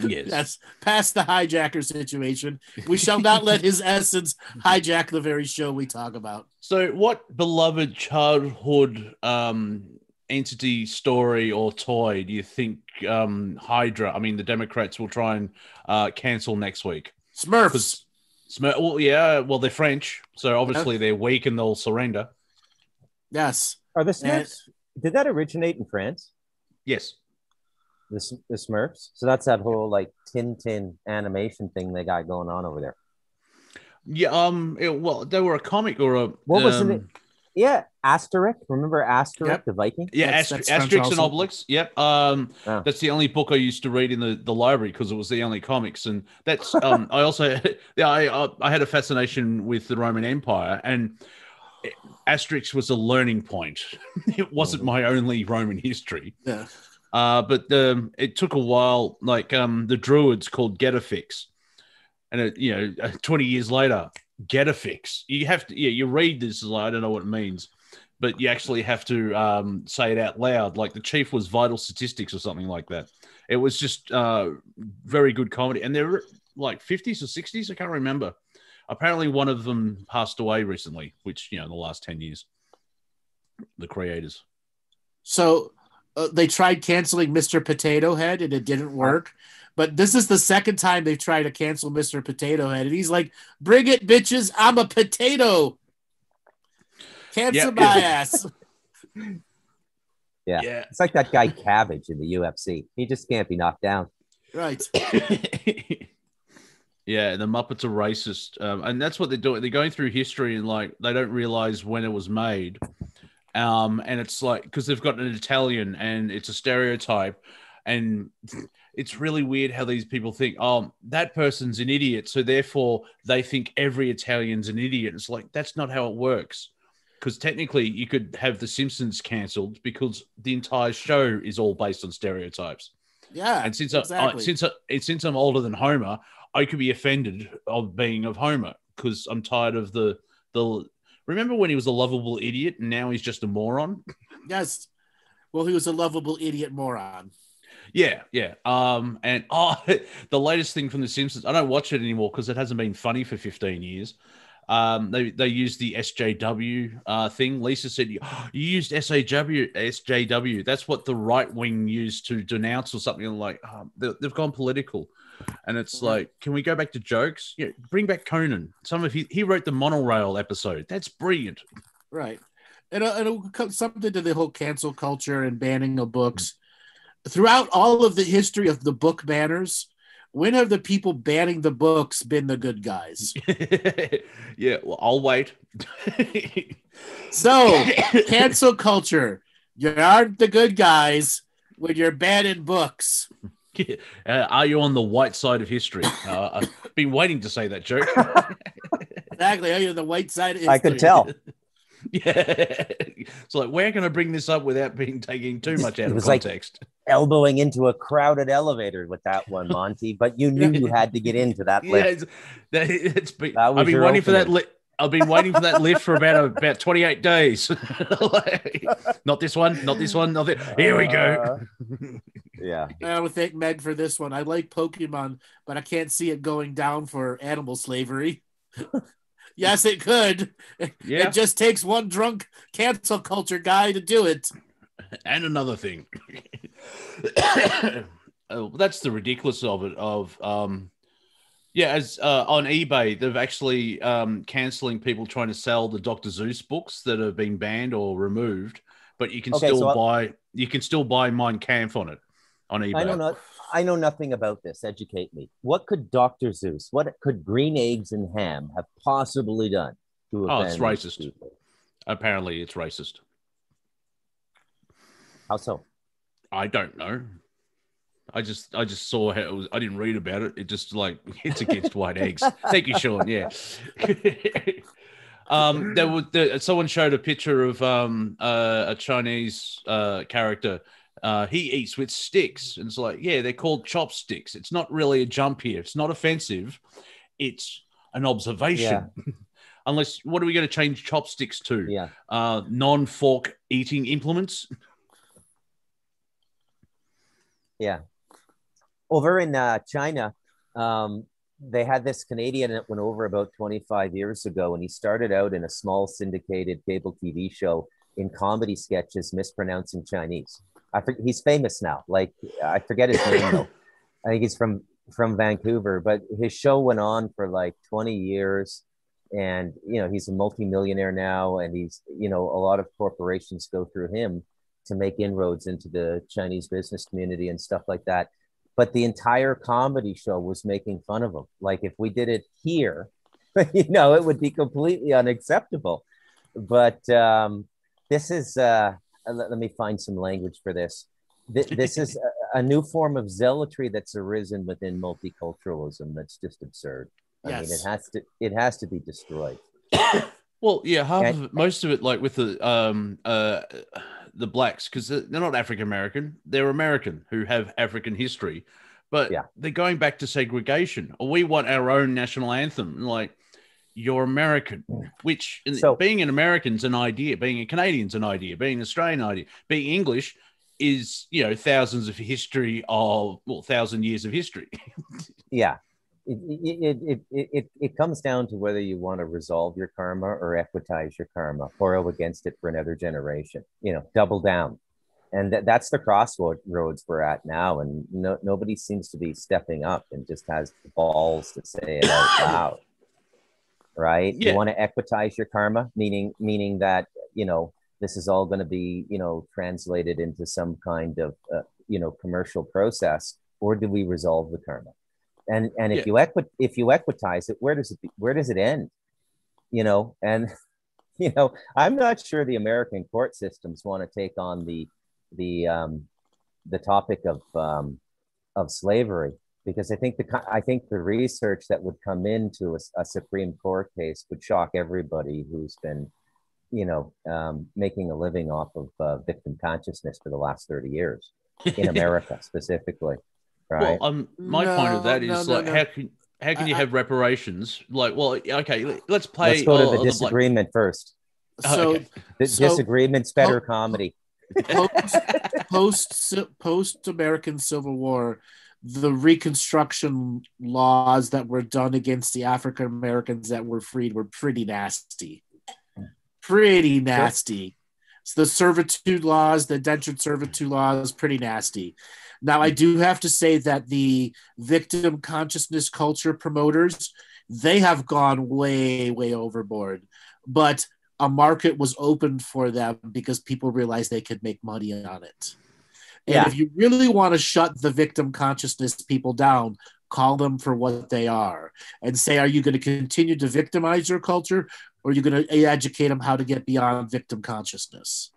yes. Yes, past the hijacker situation. We shall not let his essence hijack the very show we talk about. So, what beloved childhood um, entity, story, or toy do you think um, Hydra? I mean, the Democrats will try and uh, cancel next week. Smurfs. Because, well, yeah, well, they're French, so obviously they're weak and they'll surrender. Yes. Are the Smurfs? Did that originate in France? Yes. The, the Smurfs. So that's that whole like Tintin animation thing they got going on over there. Yeah. Um. it- well, they were a comic or a. What was um, it? Yeah, Asterix. Remember Asterix, Yep. the Viking? Yeah, That's- Ast- that's Asterix and also. Obelix. Yep. Um, Oh. that's the only book I used to read in the, the library because it was the only comics, and that's um. I also yeah I I- I had a fascination with the Roman Empire, and Asterix was a learning point. it wasn't my only Roman history. Yeah. Uh, but um, it took a while. Like um, the Druids called Getafix, and it, you know, uh, twenty years later, Getafix. You have to, yeah, you read this like I don't know what it means, but you actually have to um, say it out loud. Like the chief was vital statistics or something like that. It was just uh, very good comedy, and they're like fifties or sixties. I can't remember. Apparently, one of them passed away recently, which you know, in the last ten years. The creators. So uh, they tried canceling Mr. Potato Head and it didn't work. But this is the second time they've tried to cancel Mr. Potato Head. And he's like, bring it, bitches. I'm a potato. Cancel Yeah. my ass. Yeah. Yeah. It's like that guy Cabbage in the UFC. He just can't be knocked down. Right. yeah, the Muppets are racist, um, and that's what they're doing. They're going through history and like they don't realize when it was made, um, and it's like because they've got an Italian and it's a stereotype, and it's really weird how these people think, oh, that person's an idiot, so therefore they think every Italian's an idiot. It's like that's not how it works. Because technically, you could have The Simpsons cancelled because the entire show is all based on stereotypes. Yeah. And since I, exactly. I, since I, since I'm older than Homer, I could be offended of being of Homer because I'm tired of the the. Remember when he was a lovable idiot and now he's just a moron? yes. Well, he was a lovable idiot moron. Yeah, yeah. Um, and oh, the latest thing from The Simpsons, I don't watch it anymore because it hasn't been funny for 15 years. Um, they they used the SJW uh, thing. Lisa said you, you used SAW SJW. That's what the right wing used to denounce or something like. Um, they, they've gone political, and it's like, can we go back to jokes? Yeah, bring back Conan. Some of he he wrote the monorail episode. That's brilliant. Right. And, uh, and it comes something to the whole cancel culture and banning of books. Throughout all of the history of the book banners, when have the people banning the books been the good guys? yeah, well, I'll wait. So, cancel culture. You aren't the good guys when you're banning books. uh, are you on the white side of history? Uh, I've been waiting to say that joke. Exactly. Are you on the white side of I could tell. yeah. So like, where can I bring this up without being taking too much out It of was like- context. Elbowing into a crowded elevator with that one, Monty. But you knew you had to get into that yeah, lift. it's, that, it's been, That I've been your waiting for that. lift. I've been waiting for that lift for about about 28 days. Like, not this one, not this one, not this. Here we go. Uh, yeah. I would thank Meg for this one. I like Pokemon, but I can't see it going down for animal slavery. Yes, it could. Yeah. It just takes one drunk cancel culture guy to do it. and another thing oh, that's the ridiculous of it of um yeah as uh, on ebay they've actually um canceling people trying to sell the dr seuss books that have been banned or removed but you can Okay, still so I- buy you can still buy Mein Kampf on it on ebay I know not. I know nothing about this. Educate me. What could Dr. Seuss, what could green eggs and ham have possibly done to Oh, it's racist. people? apparently it's racist How so? i don't know I just I just saw how it was. I didn't read about it. It just like it's against white eggs. Thank you, Sean. Yeah. um, there was there, someone showed a picture of um uh, a Chinese uh character Uh, he eats with sticks, and it's like, yeah, they're called chopsticks. It's not really a jump here. It's not offensive. It's an observation. Unless, what are we going to change chopsticks to? Yeah. Uh, non-fork eating implements. Yeah. Over in uh, China, um, they had this Canadian that went over about 25 years ago, and he started out in a small syndicated cable TV show in comedy sketches mispronouncing Chinese. I for, he's famous now. Like I forget his name though. I think he's from from Vancouver, but his show went on for like 20 years and you know he's a multimillionaire now and he's you know a lot of corporations go through him to make inroads into the Chinese business community and stuff like that. But the entire comedy show was making fun of him. Like if we did it here, you know, it would be completely unacceptable. But um, this is uh, let, let me find some language for this. Th- this is a, a new form of zealotry that's arisen within multiculturalism that's just absurd. I mean, Yes. it has to it has to be destroyed. Well, yeah, half And- of it, most of it, like with the um uh the blacks, because they're not African American, they're American who have African history, but Yeah. they're going back to segregation. Or we want our own national anthem, like you're American, which So- being an American's an idea, being a Canadian's an idea, being an Australian idea, being English is you know thousands of history of well thousand years of history. yeah. It, it, it, it, it, comes down to whether you want to resolve your karma or equitize your karma borrow against it for another generation you know double down. And that, that's the crossroads we're at now and no, nobody seems to be stepping up and just has the balls to say it out loud right Yeah. you want to equitize your karma meaning meaning that you know this is all going to be you know translated into some kind of uh, you know commercial process or do we resolve the karma and and if Yeah. you equi- if you equitize it where does it be, where does it end you know and you know i'm not sure the american court systems want to take on the the um the topic of um of slavery because i think the i think the research that would come into a, a supreme court case would shock everybody who's been you know um, making a living off of uh, victim consciousness for the last 30 years in america specifically right Well, um, my point of that is no, no, like, no. how can how can I- you I- have reparations? Like, well, okay, let- let's play. let's go to the the black- disagreement first Oh, So okay. the So- disagreements better Oh. comedy post post post American Civil War, the Reconstruction laws that were done against the African Americans that were freed were pretty nasty, pretty nasty. So the servitude laws, the indentured servitude laws, pretty nasty. Now I mm. do have to say that the victim consciousness culture promoters, they have gone way way overboard, but a market was opened for them because people realized they could make money on it. And Yeah. if you really want to shut the victim consciousness people down, call them for what they are and say, are you going to continue to victimize your culture or are you going to educate them how to get beyond victim consciousness?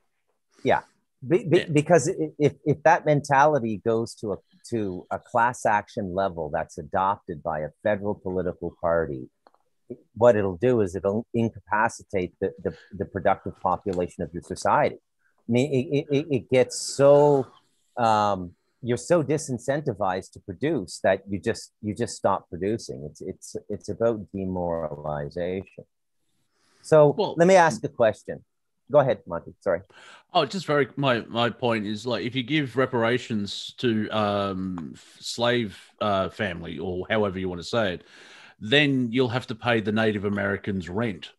Be, be, Yeah. because if, if that mentality goes to a to a class action level that's adopted by a federal political party, what it'll do is it'll incapacitate the, the, the productive population of your society. I mean, it, it, it gets so um, you're so disincentivized to produce that you just you just stop producing. It's it's it's about demoralization. So Well- let me ask a question. Go ahead, Monty. Sorry. Oh, just very my my point is like if you give reparations to um slave uh family or however you want to say it, then you'll have to pay the Native Americans rent.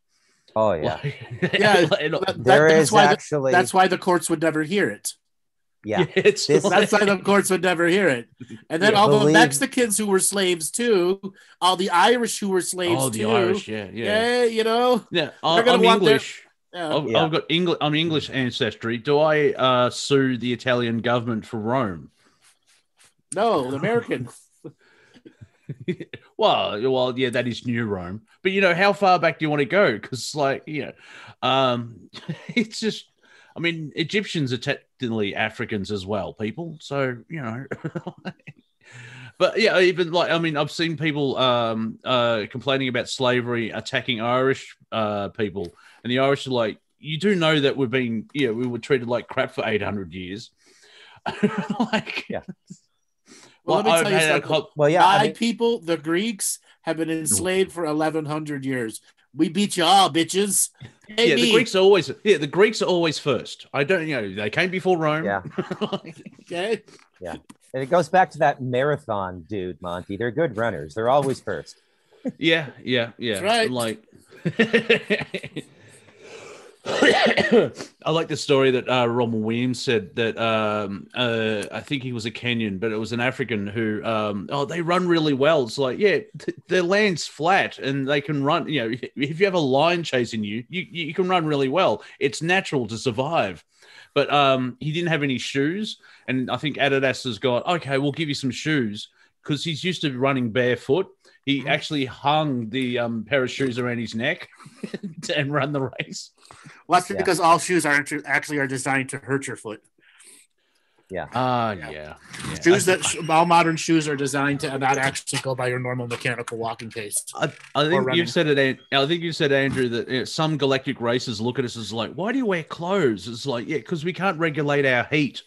Oh yeah. Like- Yeah, and- That- There that's is why the- actually That's why the courts would never hear it. Yeah. it's This- like- That's why the courts would never hear it. And then Yeah, all the believe- Mexicans who were slaves too, all the Irish who were slaves oh the too. Irish, yeah, yeah, Yeah, you know. yeah. I, gonna I'm want their- English. Yeah. I've, Yeah. I've got English. I'm English ancestry. Do I uh, sue the Italian government for Rome? No, the American. well, well, yeah, that is New Rome. But you know, how far back do you want to go? Because, like, you know, um, it's just. I mean, Egyptians are technically Africans as well, people. So you know. But yeah, even like I mean, I've seen people um, uh, complaining about slavery attacking Irish uh, people, and the Irish are like, "You do know that we've been, yeah, we were treated like crap for eight hundred years." like, Yeah. Well, let me I've tell you had something. co- Well, yeah, My I mean, people, the Greeks, have been enslaved for 1100 years. We beat you all, bitches. Hey, yeah, the. Greeks are always yeah, the Greeks are always first. I don't you know they came before Rome. Yeah. Okay. Yeah, and it goes back to that marathon dude, Monty. They're good runners. They're always first. yeah, yeah, yeah. That's right. Like I like the story that uh, Rommel Williams said that um, uh, I think he was a Kenyan, but it was an African who, um, oh, they run really well. It's like, yeah, th- their land's flat and they can run. You know, if you have a lion chasing you, you you can run really well. It's natural to survive. But um, he didn't have any shoes, and I think Adidas has got okay. We'll give you some shoes because he's used to running barefoot. He actually hung the um, pair of shoes around his neck and run the race. Well, that's Yeah. because all shoes are actu- actually are designed to hurt your foot. Ah, Yeah. yeah. yeah. Shoes I, that all modern shoes are designed to not actually go by your normal mechanical walking pace. I, I think you've said it. I think you said Andrew that you know, some galactic races look at us as like, why do you wear clothes? It's like, yeah, because we can't regulate our heat.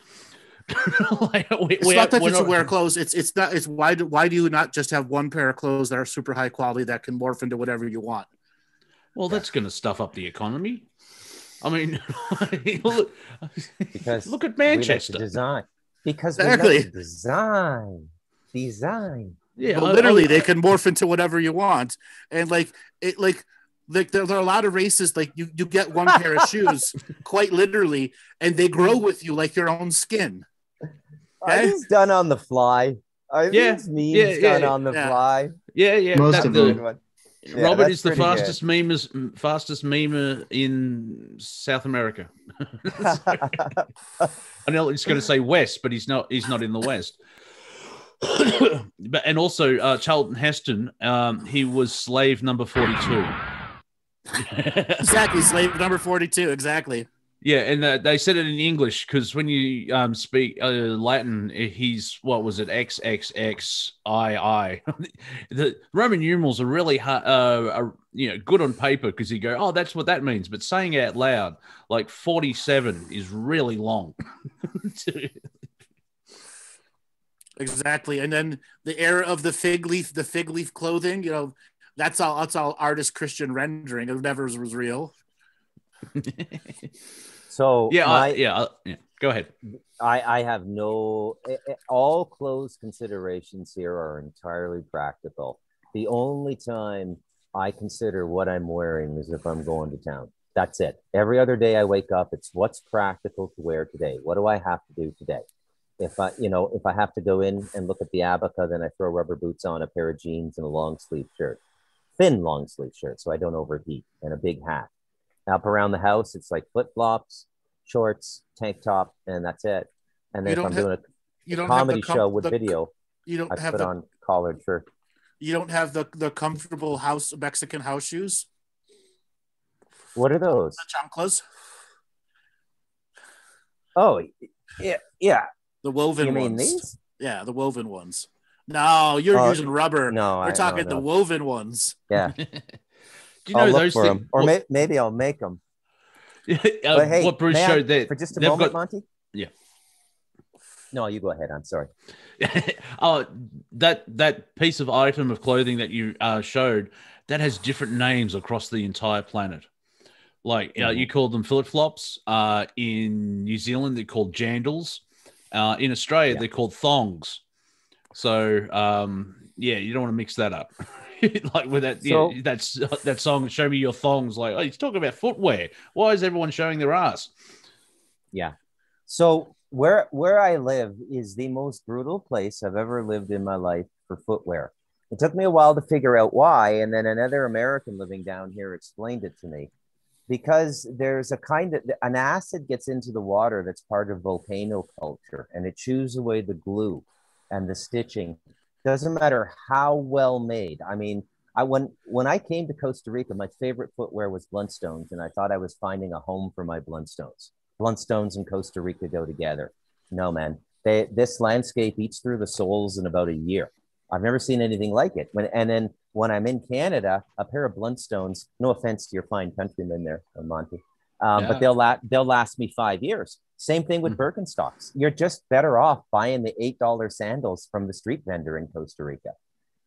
like, we, It's we- not that we're you should wear clothes. It's it's not. It's why do why do you not just have one pair of clothes that are super high quality that can morph into whatever you want? Well, that's going to stuff up the economy. I mean, look, Because look at We like to Manchester. design. Because Exactly. we design. Design. Yeah, But I- literally, I- they can morph into whatever you want, and like it, like like there, there are a lot of races like you you get one pair of shoes, quite literally, and they grow with you like your own skin. Are Okay. these done on the fly? Are Yeah. these memes Yeah, yeah, done yeah. on the Yeah. fly? yeah, yeah. Most that- of the- them. Yeah, Robert is the pretty good. fastest memers, fastest memer in South America. I know he's going to say West, but he's not. He's not in the West. but and also uh, Charlton Heston, um, he was slave number forty-two. Exactly, slave number forty-two. Exactly. Yeah, and uh, they said it in English because when you um, speak uh, Latin, eh, he's what was it XXXII. the Roman numerals are really hard, uh, are, you know good on paper because you go, oh, that's what that means, but saying it out loud, like forty-seven, is really long. Exactly. And then the era of the fig leaf, the fig leaf clothing, you know, that's all that's all artist Christian rendering. It never was real. So yeah, uh, my, I, yeah, I- yeah. Go ahead. I, I have no all clothes considerations here are entirely practical. The only time I consider what I'm wearing is if I'm going to town. That's it. Every other day I wake up, it's what's practical to wear today. What do I have to do today? If I, you know, if I have to go in and look at the abaca, then I throw rubber boots on, a pair of jeans, and a long sleeve shirt, thin long sleeve shirt, so I don't overheat, and a big hat. Up around the house, it's like flip flops, shorts, tank top, and that's it. And then if I'm have- doing a You don't comedy com- show with the- video, You don't I have put the on collared shirt. you don't have the the comfortable house Mexican house shoes, What are those? the chanclas, Oh, yeah, yeah. the woven You mean ones. these? Yeah, the woven ones. No, you're Uh, using rubber. No, We're I talking no, the woven ones. Yeah, you know I'll look those for things? them, or may, maybe I'll make them. uh, But hey, what Bruce showed that for just a moment, got- Monty. Yeah. No, you go ahead. I'm sorry. oh, that that piece of item of clothing that you uh, showed that has different names across the entire planet. Like uh, Mm-hmm. you called them flip flops. Uh, in New Zealand, they're called jandals. Uh, in Australia, Yeah. they're called thongs. So um, yeah, you don't want to mix that up. like with that, So- yeah, that's that song. Show me your thongs. Like, oh, he's talking about footwear. Why is everyone showing their ass? Yeah. So where where I live is the most brutal place I've ever lived in my life for footwear. It took me a while to figure out why, and then another American living down here explained it to me. Because there's a kind of an acid gets into the water that's part of volcano culture, and it chews away the glue and the stitching. Doesn't matter how well made. I mean, I when when I came to Costa Rica, my favorite footwear was Blundstones, and I thought I was finding a home for my Blundstones. Blundstones and Costa Rica go together. No, man. They, this landscape eats through the soles in about a year. I've never seen anything like it. When and then when I'm in Canada, a pair of Blundstones. No offense to your fine countrymen there, Monty. Um, Yeah. But they'll la- they'll last me five years. Same thing with Mhm. Birkenstocks. You're just better off buying the eight dollar sandals from the street vendor in Costa Rica.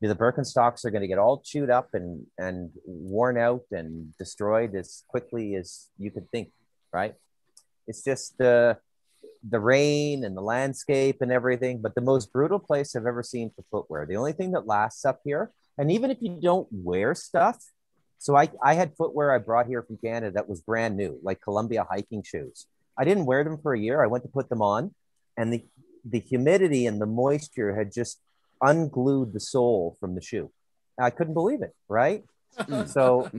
The Birkenstocks are going to get all chewed up and and worn out and destroyed as quickly as you could think. Right? It's just the the rain and the landscape and everything. But the most brutal place I've ever seen for footwear. The only thing that lasts up here, and even if you don't wear stuff, so I, I had footwear I brought here from Canada that was brand new, like Columbia hiking shoes. I didn't wear them for a year. I went to put them on, and the the humidity and the moisture had just unglued the sole from the shoe. I couldn't believe it, right? So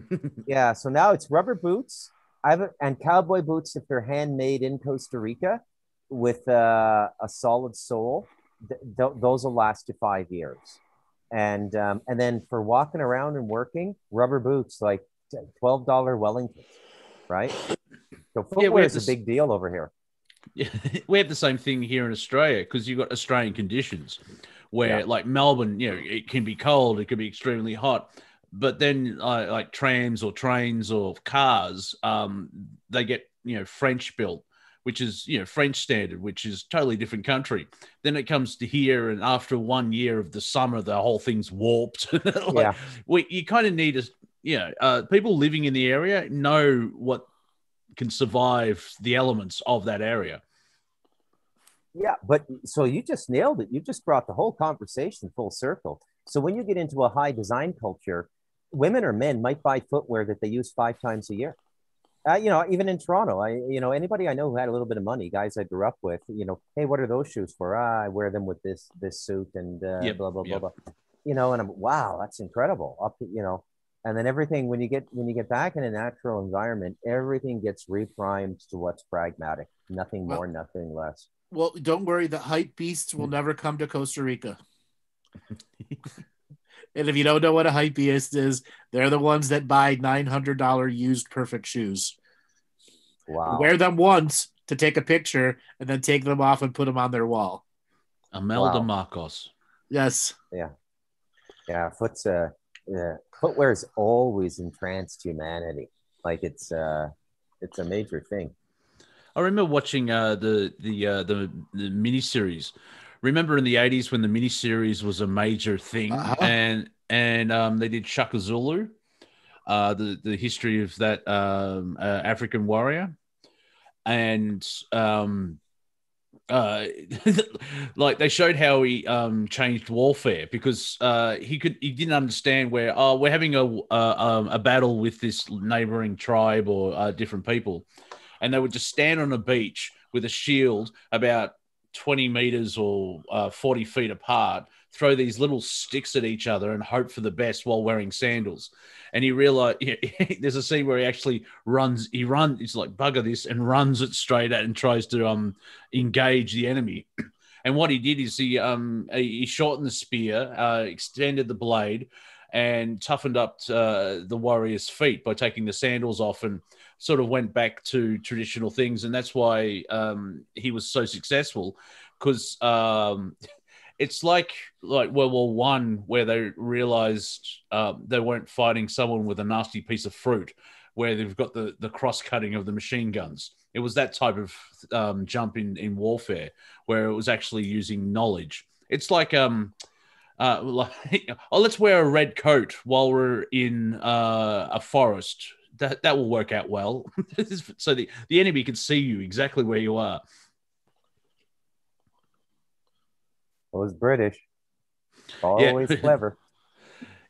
yeah, so now it's rubber boots. I have a, and cowboy boots if they're handmade in Costa Rica with uh, a solid sole. Th- th- those will last you five years. And um, and then for walking around and working, rubber boots like twelve dollar Wellingtons, right? So Yeah, we footwear have is a big deal over here. Yeah, we have the same thing here in Australia because you've got Australian conditions where, Yeah. like Melbourne, you know, it can be cold, it can be extremely hot, but then uh, like trams or trains or cars, um, they get you know French built, which is you know French standard, which is totally different country. Then it comes to here, and after one year of the summer, the whole thing's warped. Like, Yeah. we you kind of need a you know uh, people living in the area know what can survive the elements of that area. Yeah, but so you just nailed it. You just brought the whole conversation full circle. So when you get into a high design culture, women or men might buy footwear that they use five times a year. Uh, you know, even in Toronto, I you know anybody I know who had a little bit of money, guys I grew up with, you know, hey, what are those shoes for? Ah, I wear them with this this suit and uh, Yep, blah blah yep. blah blah. You know, and I'm wow, that's incredible. Up, you know, and then everything when you get when you get back in a natural environment, everything gets reprimed to what's pragmatic. Nothing Well- more, nothing less. Well, don't worry, the hype beasts will never come to Costa Rica. and if you don't know what a hype beast is, they're the ones that buy $900 used perfect shoes. Wow. Wear them once to take a picture and then take them off and put them on their wall. Imelda Wow. Marcos. Yes. Yeah, foot's uh, yeah, footwear is always entranced humanity. Like it's uh, it's a major thing. I remember watching uh, the the uh, the the miniseries. Remember in the eighties when the miniseries was a major thing, Uh-huh. and and um, they did Shaka Zulu, uh, the the history of that um, uh, African warrior, and um, uh, like they showed how he um, changed warfare because uh, he could he didn't understand where oh we're having a uh, um, a battle with this neighboring tribe or uh, different people, and they would just stand on a beach with a shield about 20 meters or uh, 40 feet apart, throw these little sticks at each other and hope for the best while wearing sandals. And he realized there's a scene where he actually runs, he runs, he's like, bugger this, and runs it straight at and tries to um, engage the enemy. And what he did is he um he shortened the spear, uh, extended the blade, and toughened up uh, the warrior's feet by taking the sandals off and sort of went back to traditional things. And that's why um, he was so successful because um, it's like like World War One where they realized um, they weren't fighting someone with a nasty piece of fruit where they've got the the cross cutting of the machine guns. It was that type of um, jump in in warfare where it was actually using knowledge. It's like um uh like oh let's wear a red coat while we're in uh, a forest. That that will work out well. so the, the enemy can see you exactly where you are. It was British. Always clever.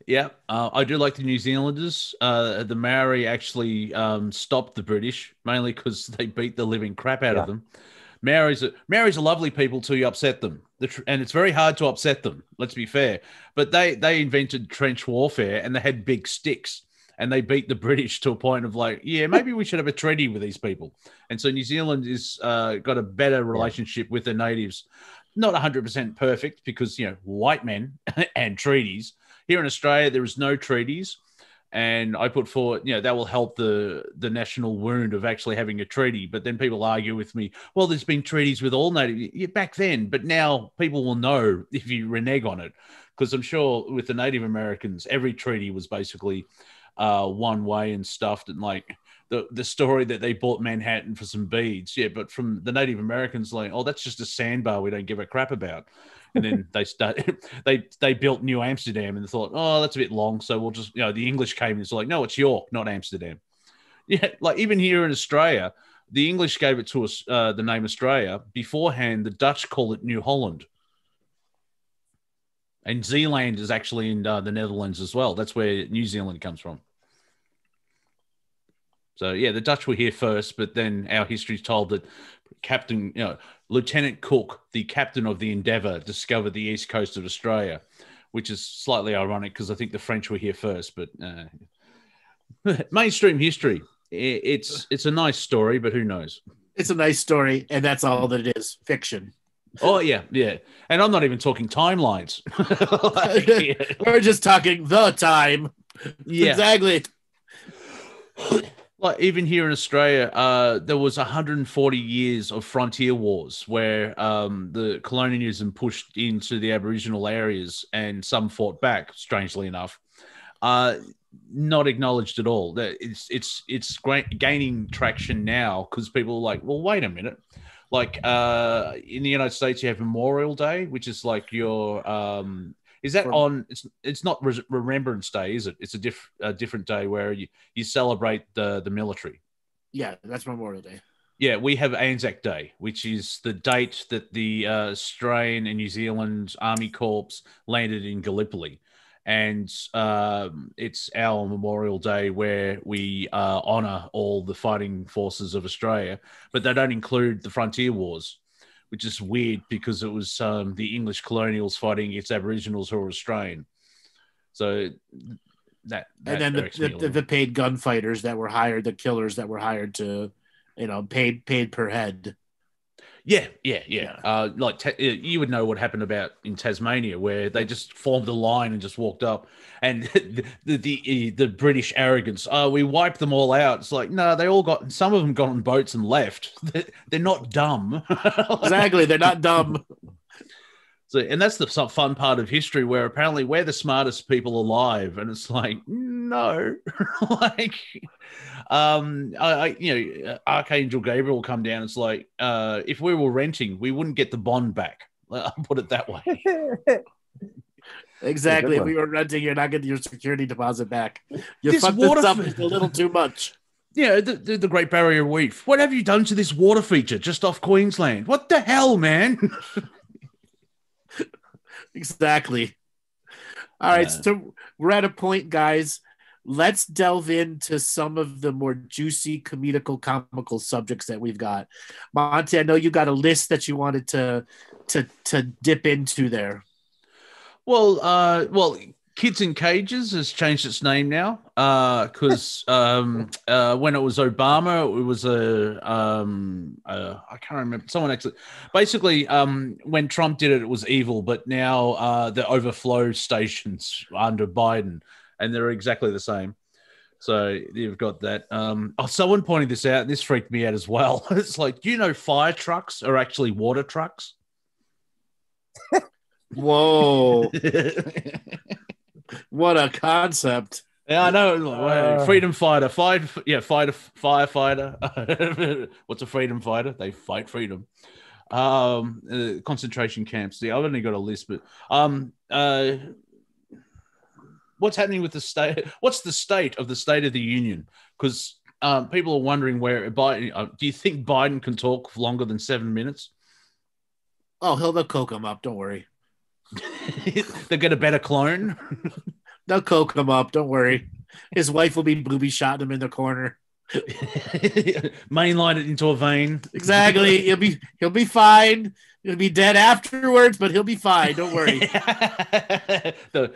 Yeah, uh, I do like the New Zealanders. Uh, the Maori actually um, stopped the British mainly because they beat the living crap out Yeah. of them. Maoris, are, Maoris are lovely people till you upset them, the tr- and it's very hard to upset them. Let's be fair, but they they invented trench warfare and they had big sticks, and they beat the British to a point of like, yeah, maybe we should have a treaty with these people. And so New Zealand is uh, got a better relationship with the natives. Not 100% perfect because, you know, white men and treaties. Here in Australia, there is no treaties. And I put forward, you know, that will help the the national wound of actually having a treaty. But then people argue with me, well, there's been treaties with all native yeah, back then, but now people will know if you renege on it. Because I'm sure with the Native Americans, every treaty was basically uh, one way and stuffed. And like the the story that they bought Manhattan for some beads. Yeah, but from the Native Americans, like, oh, that's just a sandbar we don't give a crap about. And then they start they they built New Amsterdam and they thought, oh, that's a bit long, so we'll just you know the English came and it's like, no, it's York, not Amsterdam. Yeah, like even here in Australia, the English gave it to us uh, the name Australia. Beforehand, the Dutch call it New Holland. And Zeeland is actually in uh, the Netherlands as well. That's where New Zealand comes from. So yeah, the Dutch were here first, but then our history is told that Captain, you know, Lieutenant Cook, the captain of the Endeavour, discovered the east coast of Australia, which is slightly ironic because I think the French were here first. But uh, mainstream history, it's it's a nice story, but who knows? It's a nice story, and that's all that it is fiction. Oh yeah, yeah, and I'm not even talking timelines. like, yeah. We're just talking the time. Yeah, exactly. Like even here in Australia, uh, there was 140 years of frontier wars where um, the colonialism pushed into the Aboriginal areas, and some fought back. Strangely enough, uh, not acknowledged at all. It's it's it's gaining traction now because people are like, well, wait a minute. Like uh, in the United States, you have Memorial Day, which is like your um, is that on? It's it's not Remembrance Day, is it? It's a diff, a different day where you you celebrate the the military. Yeah, that's Memorial Day. Yeah, we have Anzac Day, which is the date that the uh, Australian and New Zealand Army Corps landed in Gallipoli. And um, it's our Memorial Day where we uh, honour all the fighting forces of Australia, but they don't include the frontier wars which is weird because it was um, the English colonials fighting against Aboriginals who were Australian. So that, that and then the, the, the, paid gunfighters that were hired, the killers that were hired to, you know, paid paid per head. Yeah, yeah, yeah. yeah. Uh, like ta- you would know what happened about in Tasmania, where they just formed a line and just walked up, and the the the, the British arrogance. Oh, we wiped them all out. It's like no, they all got. Some of them got on boats and left. They're, they're not dumb. exactly, they're not dumb. So, and that's the fun part of history where apparently we're the smartest people alive, and it's like no, like, um, I, I, you know, Archangel Gabriel will come down. It's like, uh, if we were renting, we wouldn't get the bond back. I'll put it that way. exactly. If we were renting, you're not getting your security deposit back. You this fucked this up a little too much. Yeah, the, the, the Great Barrier Reef. What have you done to this water feature just off Queensland? What the hell, man? Exactly. All right, yeah. so we're at a point, guys. Let's delve into some of the more juicy, comedical, comical subjects that we've got. Monty, I know you got a list that you wanted to to to dip into there. Well, uh, well, Kids in Cages has changed its name now because uh, um, uh, when it was Obama, it was a um, uh, I can't remember someone actually. Basically, um, when Trump did it, it was evil, but now uh, the overflow stations under Biden, and they're exactly the same. So you've got that. Um, oh, someone pointed this out. And this freaked me out as well. it's like, you know fire trucks are actually water trucks? Whoa. What a concept. Yeah, I know. Uh, freedom fighter, fight, yeah, fighter, firefighter. What's a freedom fighter? They fight freedom. Um, uh, concentration camps. Yeah, I've only got a list, but um, uh, what's happening with the state? What's the state of the State of the Union? Because um, people are wondering where Biden. Uh, do you think Biden can talk longer than seven minutes? Oh, he'll they'll coke him up. Don't worry. They'll get a better clone. They'll coke him up. Don't worry. His wife will be booby shot him in the corner. Mainline it into a vein. Exactly. He'll be he'll be fine. He'll be dead afterwards, but he'll be fine. Don't worry. the,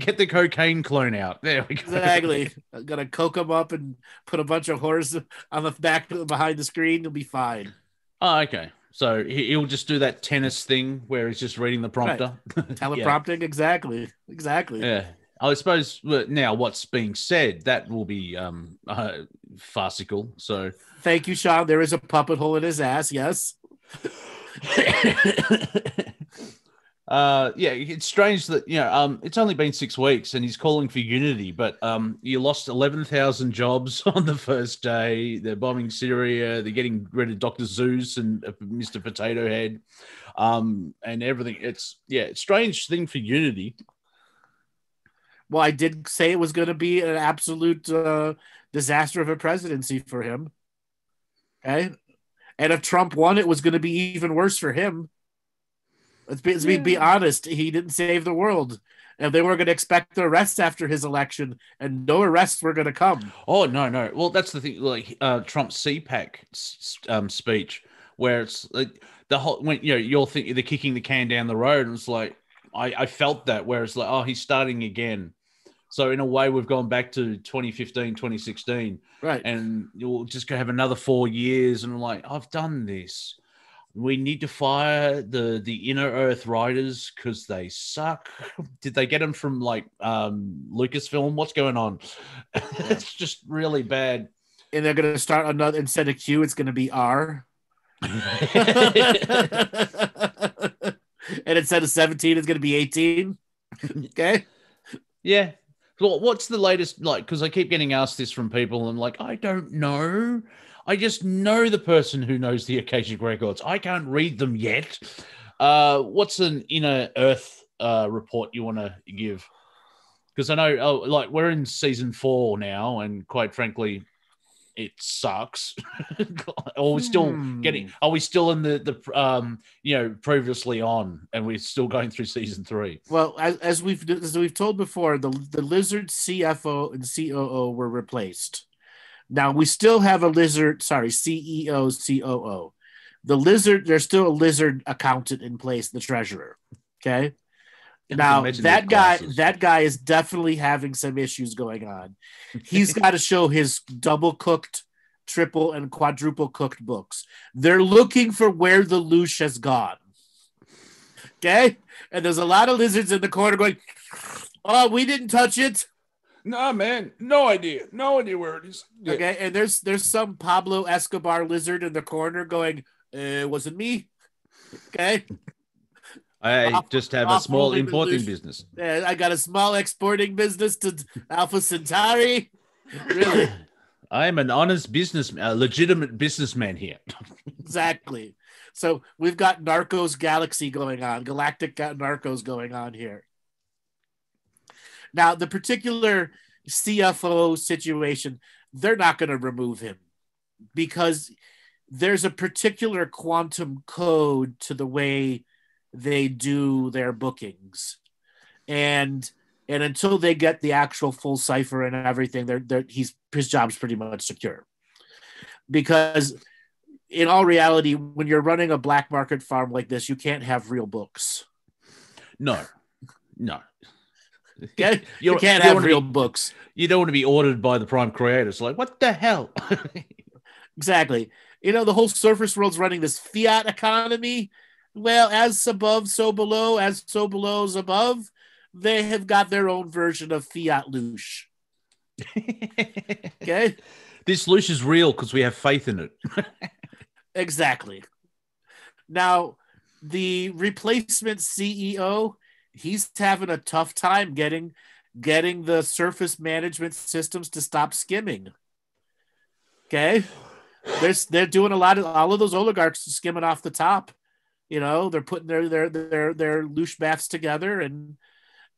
get the cocaine clone out. There we go. Exactly. I'm gonna coke him up and put a bunch of horses on the back behind the screen. He'll be fine. Oh, okay. So he'll just do that tennis thing where he's just reading the prompter. Right. Teleprompting, yeah. exactly, exactly. Yeah, I suppose now what's being said that will be um uh, farcical. So thank you, Sean. There is a puppet hole in his ass. Yes. Uh, yeah, it's strange that you know, um, it's only been six weeks and he's calling for unity, but um, you lost eleven thousand jobs on the first day. They're bombing Syria. They're getting rid of Doctor Seuss and uh, Mister Potato Head, um, and everything. It's yeah, it's strange thing for unity. Well, I did say it was going to be an absolute uh, disaster of a presidency for him. Okay, and if Trump won, it was going to be even worse for him. Let's be, let's be, be honest. He didn't save the world. And they were going to expect the arrests after his election, and no arrests were going to come. Oh no, no. Well, that's the thing. Like uh, Trump's CPAC um, speech, where it's like the whole when you know you're thinking they're kicking the can down the road, and it's like I, I felt that. Where it's like, oh, he's starting again. So in a way, we've gone back to 2015, 2016, Right. and you'll just go have another four years, and I'm like, I've done this. We need to fire the the inner Earth writers because they suck. Did they get them from like um Lucasfilm? What's going on? it's just really bad. and they're going to start another instead of Q, it's going to be R. and instead of 17, it's going to be 18. Okay. Yeah. Well, what's the latest like? Because I keep getting asked this from people, and I'm like, I don't know. I just know the person who knows the Akashic records. I can't read them yet. Uh, what's an inner Earth uh, report you want to give? Because I know, oh, like, we're in season four now, and quite frankly, it sucks. are we still Hmm. getting? Are we still in the the um you know previously on, and we're still going through season three? Well, as, as we've as we've told before, the the lizard CFO and COO were replaced. Now we still have a lizard, sorry, CEO, COO. The lizard, there's still a lizard accountant in place, the treasurer. Okay. Now that guy, glasses. that guy is definitely having some issues going on. He's got to show his double cooked, triple, and quadruple cooked books. They're looking for where the loosh has gone. Okay, and there's a lot of lizards in the corner going, "Oh, we didn't touch it." Nah, man, no idea, no idea where it is. Okay, and there's there's some Pablo Escobar lizard in the corner going, "Uh, wasn't me." Okay, I Off- just have a small holding importing illusion. business. Uh, I got a small exporting business to Alpha Centauri. Really, I am an honest business, a legitimate businessman here. exactly. So we've got Narcos Galaxy going on, Galactic Narcos going on here. Now, the particular CFO situation, they're not going to remove him because there's a particular quantum code to the way they do their bookings. And and until they get the actual full cipher and everything, they're, they're he's his job's pretty much secure. Because in all reality, when you're running a black market farm like this, you can't have real books. No, no. Okay? You You're- can't have real be- books. You don't want to be ordered by the prime creators. Like, what the hell? Exactly. You know, the whole surface world's running this fiat economy. Well, as above, so below, as so below is above. They have got their own version of fiat loosh. Okay. this loosh is real because we have faith in it. Exactly. Now, the replacement CEO, he's having a tough time getting getting the surface management systems to stop skimming. Okay. They're, they're doing a lot of all of those oligarchs skimming off the top. You know, they're putting their their their their loosh baths together and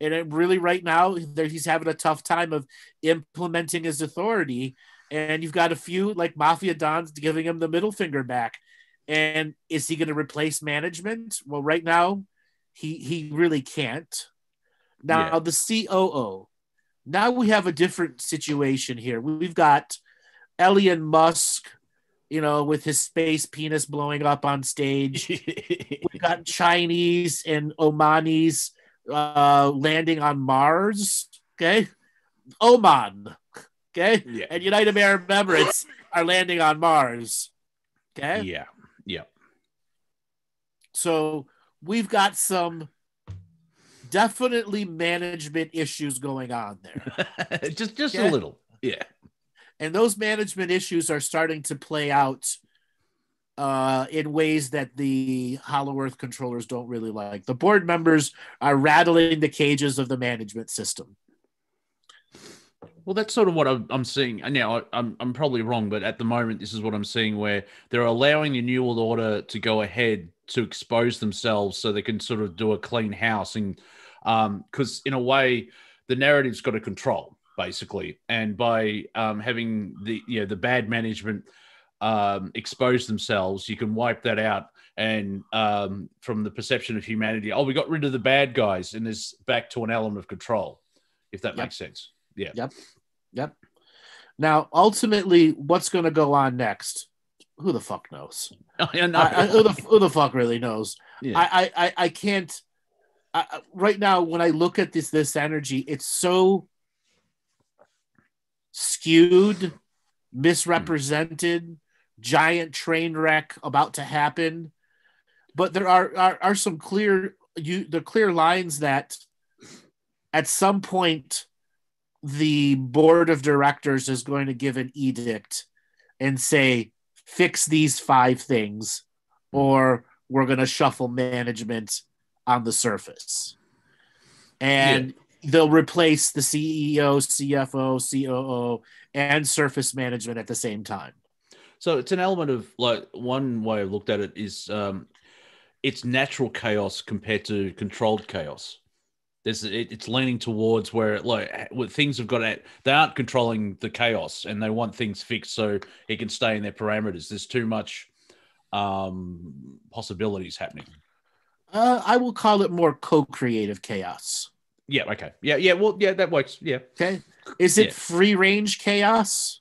and really right now he's having a tough time of implementing his authority and you've got a few like mafia dons giving him the middle finger back and is he going to replace management well right now he he really can't now Yeah. the coo now we have a different situation here we've got Elon Musk you know with his space penis blowing up on stage We've got Chinese and Omanis uh, landing on Mars. Okay, Oman. Okay, yeah. and United Arab Emirates are landing on Mars. Okay, Yeah. Yeah. so we've got some definitely management issues going on there, just just Yeah. a little. Yeah. and those management issues are starting to play out uh, in ways that the Hollow Earth controllers don't really like. The board members are rattling the cages of the management system. Well, that's sort of what I'm, I'm seeing now. I- I'm I'm probably wrong, but at the moment, this is what I'm seeing where they're allowing the New World Order to go ahead to expose themselves, so they can sort of do a clean house, and because in a way, the narrative's got to control basically, and by um, having the you know the bad management um, expose themselves, you can wipe that out. And um, from the perception of humanity, oh, we got rid of the bad guys, and there's back to an element of control, if that Yep. makes sense. Yeah. Yep. Yep. Now, ultimately, what's going to go on next? Who the fuck knows? I know. I, I, who, the, who the fuck really knows? Yeah. I, I, I, can't. I, right now, when I look at this this energy, it's so skewed, misrepresented, giant train wreck about to happen. But there are are, are some clear you the clear lines that at some point the board of directors is going to give an edict and say fix these five things or we're going to shuffle management on the surface. And they'll replace the ceo cfo coo and surface management at the same time. So it's an element of like one way I've looked at it is um, it's natural chaos compared to controlled chaos. There's it, it's leaning towards where like things have got at they aren't controlling the chaos and they want things fixed so it can stay in their parameters. There's too much um, possibilities happening. uh, i will call it more co-creative chaos Yeah. Okay. Yeah. Yeah. Well. Yeah. That works. Yeah. okay is it Yeah. free range chaos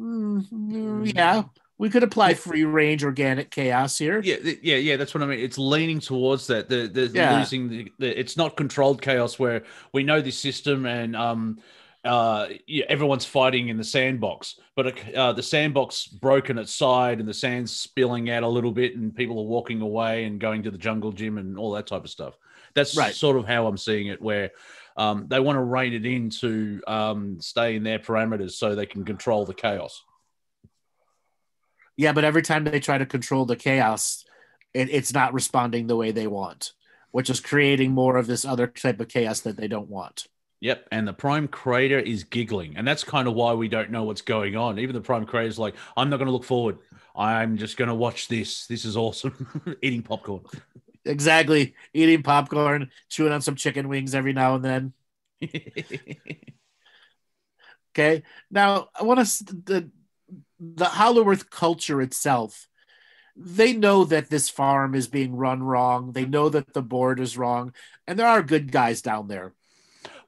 Mm, yeah we could apply free range organic chaos here Yeah, yeah, yeah. That's what I mean. It's leaning towards that. The the Yeah. losing the, the. It's not controlled chaos where we know this system and um, uh, yeah, everyone's fighting in the sandbox, but uh, the sandbox broken its side and the sand's spilling out a little bit, and people are walking away and going to the jungle gym and all that type of stuff. That's Right. sort of how I'm seeing it. Where um, they want to rein it in to um, stay in their parameters so they can control the chaos. Yeah, but every time they try to control the chaos, it, it's not responding the way they want, which is creating more of this other type of chaos that they don't want. Yep, and the prime creator is giggling, and that's kind of why we don't know what's going on. Even the prime creator is like, "I'm not going to look forward. I'm just going to watch this. This is awesome." Eating popcorn. Exactly. Eating popcorn, chewing on some chicken wings every now and then. Okay. Now, I want to the Hollow Earth culture itself. They know that this farm is being run wrong. They know that the board is wrong, and there are good guys down there.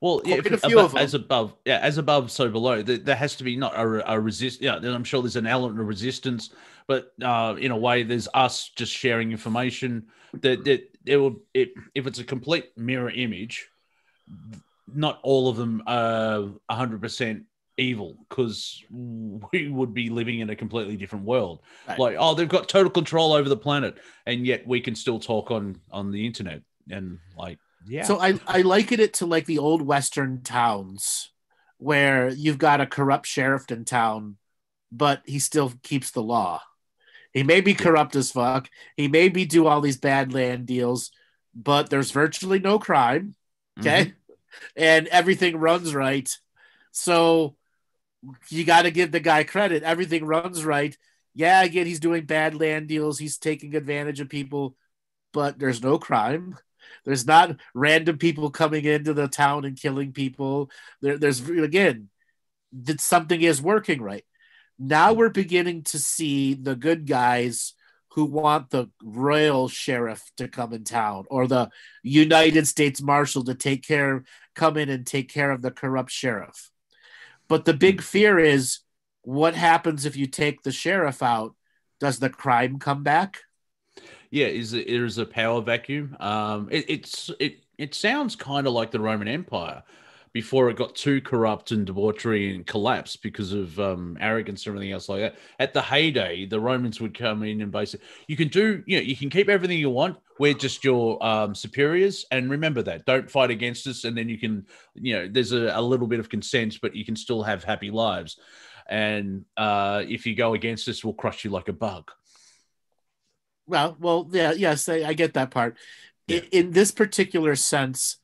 well, yeah, Quite a few abo- of them. as above, yeah, as above, so below. There, there has to be not a, a resist. Yeah, I'm sure there's an element of resistance, but uh, in a way, there's us just sharing information. That that it will, it, if it's a complete mirror image, not all of them are 100 percent evil because we would be living in a completely different world Right. like oh they've got total control over the planet and yet we can still talk on on the internet and like yeah So I, I liken it to like the old Western towns where you've got a corrupt sheriff in town, but he still keeps the law. He may be corrupt as fuck. He may be do all these bad land deals, but there's virtually no crime. Okay. Mm-hmm. And everything runs right. So you got to give the guy credit. Everything runs right. Yeah, again, he's doing bad land deals. He's taking advantage of people, but there's no crime. There's not random people coming into the town and killing people. There, there's again, that something is working right. Now we're beginning to see the good guys who want the royal sheriff to come in town or the United States Marshal to take care, come in and take care of the corrupt sheriff. But the big fear is what happens if you take the sheriff out? Does the crime come back? yeah is is a power vacuum um it, it's it it sounds kind of like the roman empire before it got too corrupt and debauchery and collapsed because of um, arrogance and everything else like that. At the heyday, the Romans would come in and basically, you can do, you know, you can keep everything you want. We're just your um, superiors, and remember that. Don't fight against us, and then you can, you know, there's a, a little bit of consent, but you can still have happy lives. And uh, if you go against us, we'll crush you like a bug. well, well, yeah, yes, I, I get that part. Yeah. In, in this particular sense,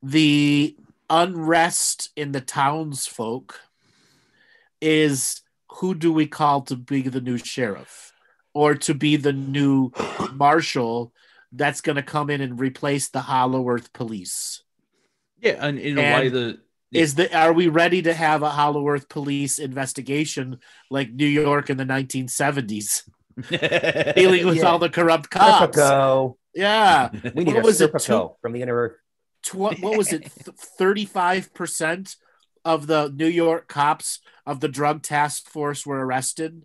the unrest in the townsfolk is who do we call to be the new sheriff or to be the new marshal that's going to come in and replace the Hollow Earth police? Yeah, and in a And way that Is the are we ready to have a Hollow Earth police investigation like New York in the 1970s, dealing with Yeah. all the corrupt cops? Serpico. Yeah. We need What a was it, Serpico from the inner earth. Tw- what was it 35% of the new york cops of the drug task force were arrested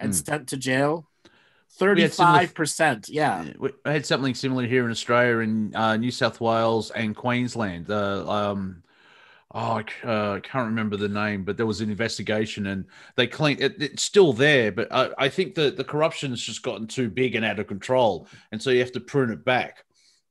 and Hmm. sent to jail We had similar- 35% yeah We I had something similar here in Australia, in uh, New South Wales and Queensland. Uh, um, oh, I c- uh, can't remember the name, but there was an investigation, and they cleaned. It, it's still there, but I, I think that the corruption has just gotten too big and out of control, and so you have to prune it back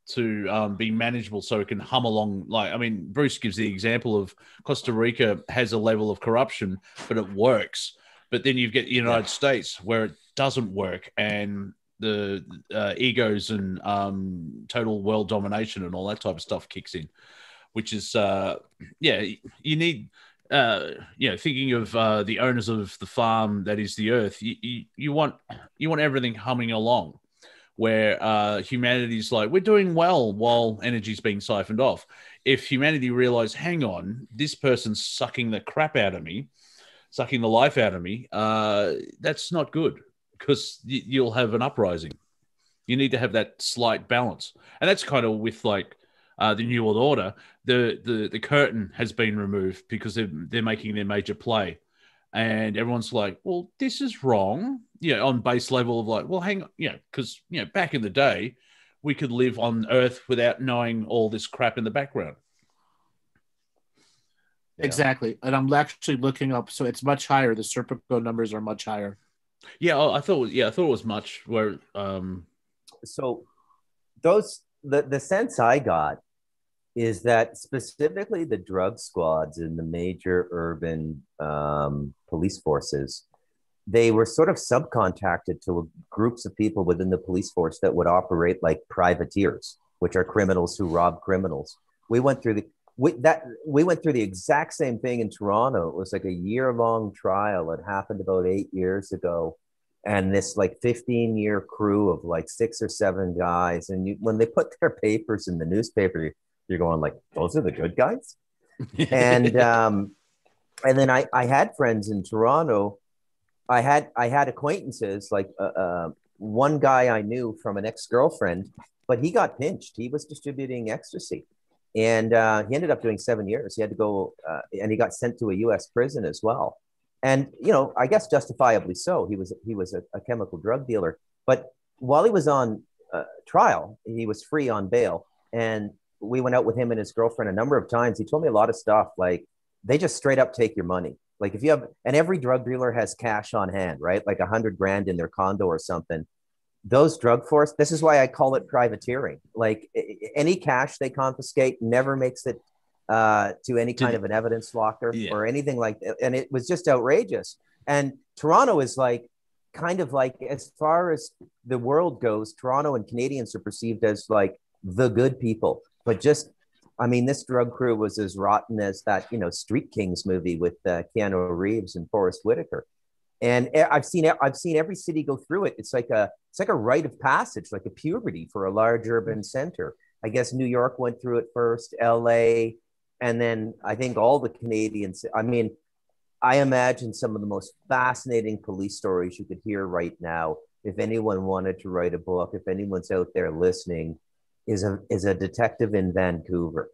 to um, be manageable, so it can hum along. Like, I mean, Bruce gives the example of Costa Rica has a level of corruption, but it works. But then you get the United States where it doesn't work, and the uh, egos and um, total world domination and all that type of stuff kicks in, which is uh, yeah, you need uh, you know thinking of uh, the owners of the farm that is the earth. You, you, you want you want everything humming along, where uh, humanity's like we're doing well while energy's being siphoned off. If humanity realize, hang on, this person's sucking the crap out of me, sucking the life out of me, uh, that's not good because y- you'll have an uprising. You need to have that slight balance, and that's kind of with like uh, the New World Order. The the the curtain has been removed because they're they're making their major play, and everyone's like, "Well, this is wrong." You know, on base level of like, "Well, hang on," you know, because you know, back in the day, we could live on Earth without knowing all this crap in the background. exactly and i'm actually looking up so it's much higher the serpico numbers are much higher Yeah, I I thought. Yeah, I thought it was much where. Um, so those the the sense I got is that specifically the drug squads in the major urban um, police forces, they were sort of subcontracted to groups of people within the police force that would operate like privateers, which are criminals who rob criminals. We went through the we, that we went through the exact same thing in Toronto. It was like a year long trial. It happened about eight years ago and this like 15 year crew of like six or seven guys and you when they put their papers in the newspaper you're going like those are the good guys? And um and then i i had friends in toronto. I had i had acquaintances like uh, uh one guy i knew from an ex-girlfriend but he got pinched. He was distributing ecstasy. And uh, he ended up doing seven years. He had to go uh, and he got sent to a us prison as well. And you know i guess justifiably so. He was he was a, a chemical drug dealer. But while he was on uh, trial he was free on bail. And we went out with him and his girlfriend a number of times he told me a lot of stuff like they just straight up take your money like if you have and every drug dealer has cash on hand right like a hundred grand in their condo or something those drug force this is why i call it privateering like any cash they confiscate never makes it uh, to any kind of an evidence locker Yeah. or anything like that. And it was just outrageous. And Toronto is like kind of like as far as the world goes, Toronto and Canadians are perceived as like the good people. But just, I mean, this drug crew was as rotten as that, you know, Street Kings movie with uh, Keanu Reeves and Forest Whitaker. And I've seen I've seen every city go through it. It's like a it's like a rite of passage, like a puberty for a large urban center. I guess New York went through it first, L.A., and then I think all the Canadians. I mean, I imagine some of the most fascinating police stories you could hear right now. If anyone wanted to write a book, if anyone's out there listening, is a is a detective in Vancouver,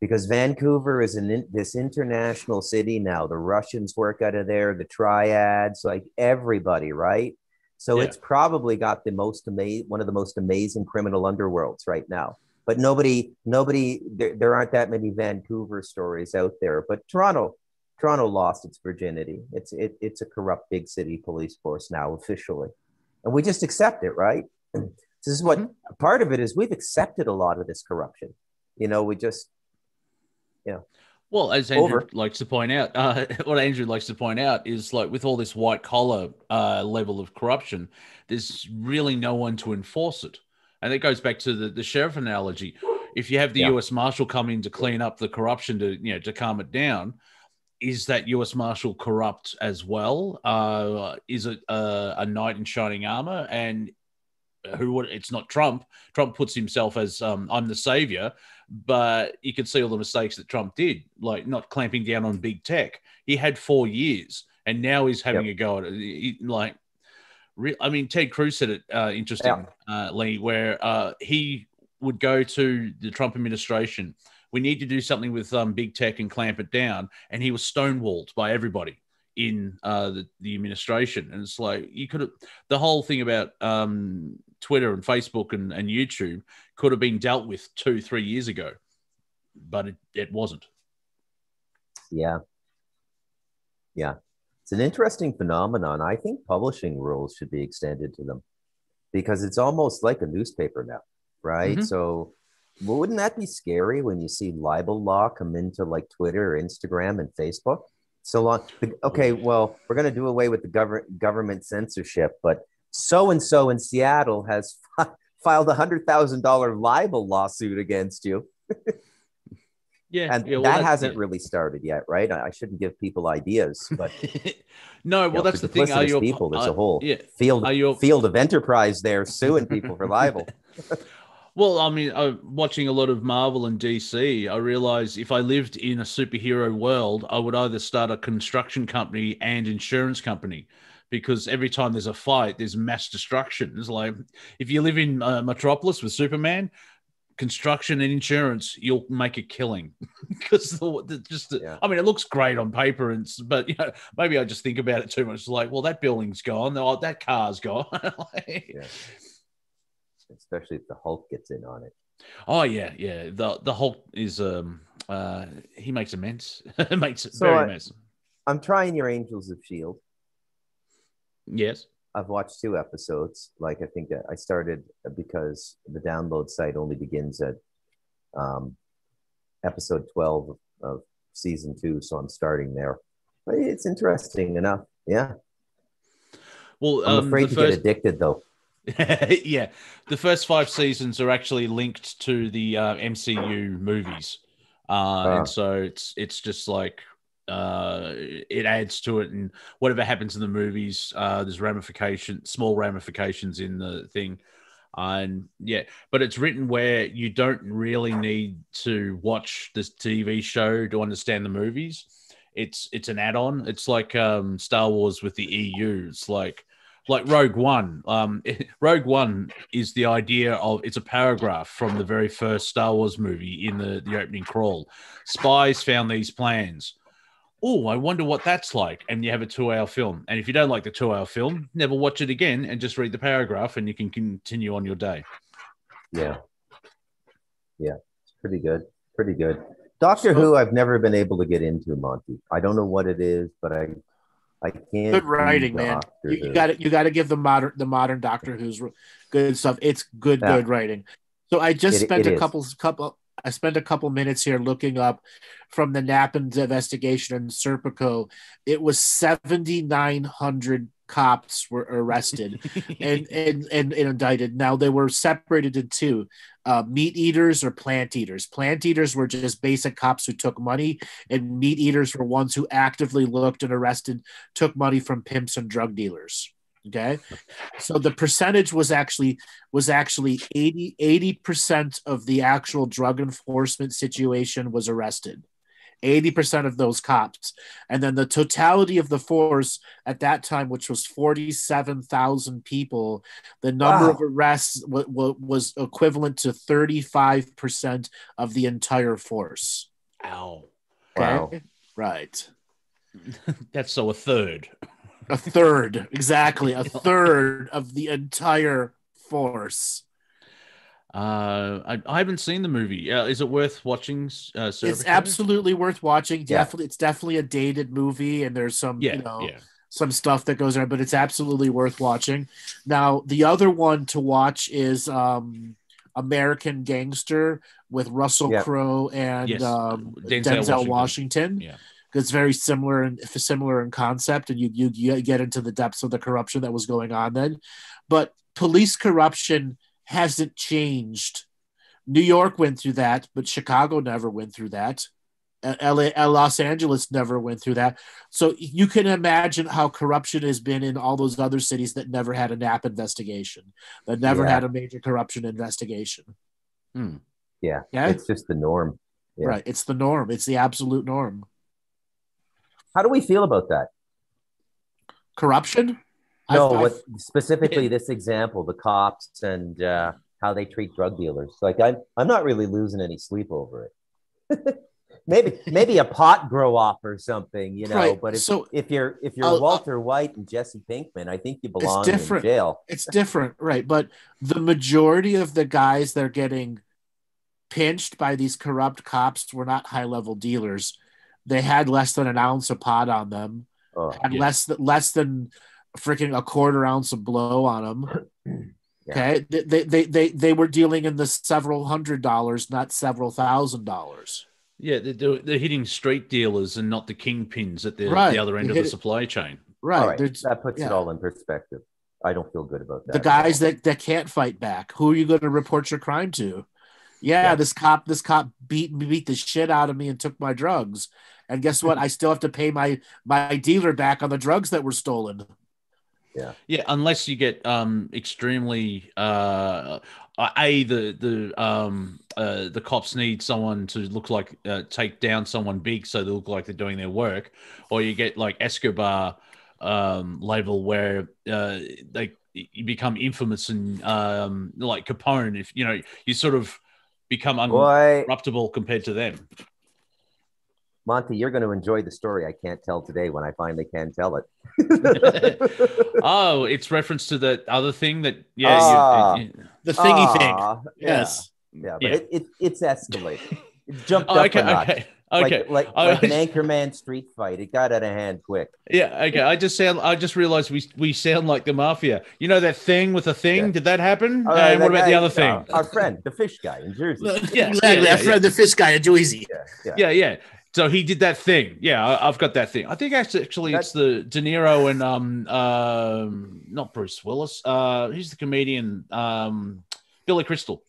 because Vancouver is an in, this international city now. The Russians work out of there, the triads, like everybody, right? So Yeah. it's probably got the most amazing, one of the most amazing criminal underworlds right now but nobody nobody there, there aren't that many vancouver stories out there but toronto toronto lost its virginity it's it, it's a corrupt big city police force now officially and we just accept it right this is what part of it is we've accepted a lot of this corruption you know we just yeah. Well, as Andrew Over. likes to point out, uh, what Andrew likes to point out is like with all this white collar uh, level of corruption, there's really no one to enforce it. And it goes back to the, the sheriff analogy. If you have the Yeah. US Marshal come in to clean up the corruption to you know to calm it down, is that US Marshal corrupt as well? Uh, is it a, a knight in shining armor? And who would it's not Trump. Trump puts himself as um, I'm the savior, but you can see all the mistakes that Trump did, like not clamping down on big tech. He had four years, and now he's having a go at it. He- like, re- I mean, Ted Cruz said it uh, interesting, uh, Lee, where uh, he would go to the Trump administration. We need to do something with um, big tech and clamp it down, and he was stonewalled by everybody in uh, the, the administration. And it's like you could have the whole thing about um, Twitter and Facebook and, and YouTube could have been dealt with two, three years ago, but it, it wasn't. Yeah. Yeah. It's an interesting phenomenon. I think publishing rules should be extended to them because it's almost like a newspaper now, right? Mhm. So, well, wouldn't that be scary when you see libel law come into like Twitter or Instagram and Facebook? So long. Okay, well, we're going to do away with the government government censorship, but so and so in Seattle has fi- filed a hundred thousand dollar libel lawsuit against you Yeah, and yeah, well, that hasn't yeah. really started yet, right? I I shouldn't give people ideas, but no, well, know, that's the thing. Are duplicitous you people? There's a uh, whole yeah. field Are you field of enterprise there suing people for libel. Well, I mean, uh, watching a lot of Marvel and DC, I realized if I lived in a superhero world, I would either start a construction company and insurance company because every time there's a fight, there's mass destruction. It's like if you live in uh, Metropolis with Superman, construction and insurance, you'll make a killing because the, the, just, the, Yeah. I mean, it looks great on paper, and but you know, maybe I just think about it too much. It's like, well, that building's gone, oh, that car's gone. Like- Yeah. Especially if the Hulk gets in on it. Oh yeah, yeah. The the Hulk is um uh he makes mess. makes So very I- mess. I'm trying your Agents of Shield. Yes. I've watched two episodes. Like I think I started because the download site only begins at um, episode 12 of, of season two, so I'm starting there. But it's interesting enough. Yeah, Well, I'm um, afraid to first, get addicted though. yeah, the first five seasons are actually linked to the uh, MCU movies, uh, and so it's it's just like uh, it adds to it, and whatever happens in the movies, uh, there's ramification, small ramifications in the thing, and yeah, but it's written where you don't really need to watch this TV show to understand the movies. It's it's an add-on. It's like um, Star Wars with the EU. It's like like Rogue One. Um, Rogue One is the idea of it's a paragraph from the very first Star Wars movie in the the opening crawl. Spies found these plans. Oh, I wonder what that's like. And you have a two-hour film. And if you don't like the two-hour film, never watch it again and just read the paragraph, and you can continue on your day. Yeah, yeah, it's pretty good. Pretty good. Doctor Who, I've never been able to get into, Monty. I don't know what it is, but I, I can't. Good writing, man. You, got to you got to give the modern the modern Doctor Who's good stuff. It's good Yeah. good writing. So I just It- spent it a is. couple couple I spent a couple minutes here looking up from the Nappin investigation in Serpico. It was seventy nine hundred cops were arrested and, and and and indicted. Now they were separated into two: uh, meat eaters or plant eaters. Plant eaters were just basic cops who took money, and meat eaters were ones who actively looked and arrested, took money from pimps and drug dealers. Okay, so the percentage was actually was actually 80 percent of the actual drug enforcement situation was arrested. 80% of those cops. And then the totality of the force at that time, which was 47,000 people, the number Wow. of arrests w- w- was equivalent to 35% of the entire force. Ow. Wow. Right. That's so a third. A third, exactly. A third of the entire force. Uh, I, I haven't seen the movie. Uh, is it worth watching? Uh, It's Serpico? absolutely worth watching. Yeah. Definitely, it's definitely a dated movie, and there's some, Yeah, you know, yeah. some stuff that goes there, but it's absolutely worth watching. Now, the other one to watch is um, American Gangster with Russell Yeah. Crowe and Yes. um, Denzel Denzel, Washington. Washington. Yeah. It's very similar and similar in concept, and you, you you get into the depths of the corruption that was going on then. But police corruption hasn't changed. New York went through that, but Chicago never went through that. Uh, LA, uh, Los Angeles never went through that. So you can imagine how corruption has been in all those other cities that never had a Knapp investigation, that never Yeah. had a major corruption investigation. Hmm. Yeah, Yeah. it's just the norm. Yeah. Right. It's the norm. It's the absolute norm. How do we feel about that? Corruption? No, I've- what I've- specifically this example, the cops and uh, how they treat drug dealers. Like I'm, I'm not really losing any sleep over it. maybe, maybe a pot grow up or something, you know. Right, But if, so- if you're if you're I'll- I'll- Walter White and Jesse Pinkman, I think you belong in different. jail. it's different, right? But the majority of the guys they're getting pinched by these corrupt cops were not high level dealers. They had less than an ounce of pot on them, Oh, had Yeah. less than less than freaking a quarter ounce of blow on them. Yeah. Okay, they, they, they, they, they were dealing in the several hundred dollars, not several thousand dollars. Yeah, they're, they're, they're hitting street dealers and not the kingpins at the, Right. the other end of the supply chain. Right. all right. That puts it all in perspective. I don't feel good about that. the guys that, that can't fight back who are you going to report your crime to yeah, Yeah. this cop this cop beat me beat the shit out of me and took my drugs and guess what i still have to pay my my dealer back on the drugs that were stolen Yeah, yeah unless you get um extremely uh a the the um uh the cops need someone to look like uh, take down someone big so they look like they're doing their work, or you get like Escobar um level where uh they you become infamous and um like Capone if you know you sort of become Boy, uncorruptible compared to them. Monty, you're going to enjoy the story I can't tell today when I finally can tell it. oh, it's reference to the other thing that yeah. Ah. you- you- the thingy thing Ah, yes Yeah, but Yeah. It, it, it's escalated. It jumped Oh, up okay, a notch. okay, okay. Like, like, I- like an Anchorman street fight. It got out of hand quick. Yeah, okay. I just sound. I just realized we we sound like the mafia. You know that thing with the thing? Yeah. Did that happen? All and right, what that about the other thing? uh, our friend, the fish guy in Jersey. Yeah, exactly yeah, yeah, I've read the fish guy in Jersey Yeah. Yeah, yeah. Yeah, yeah. So he did that thing. Yeah, I've got that thing. I think actually, actually it's the De Niro and um um not Bruce Willis. Uh, who's the comedian? Um, Billy Crystal.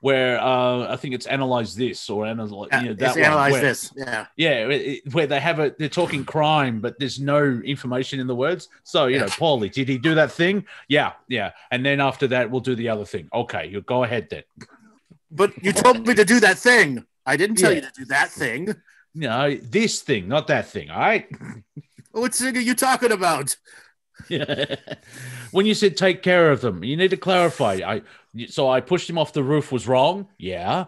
Where uh, I think it's analyze this or analyze you know, that one, analyze where- this yeah Yeah, it- where they have a they're talking crime, but there's no information in the words. So you know, Paulie, did he do that thing? Yeah, yeah. And then after that, we'll do the other thing. Okay, you go ahead then. but you told me to do that thing i didn't tell Yeah. you to do that thing No, this thing, not that thing. All right. what thing are you talking about Yeah. when you said take care of them, you need to clarify. I so I pushed him off the roof was wrong. Yeah.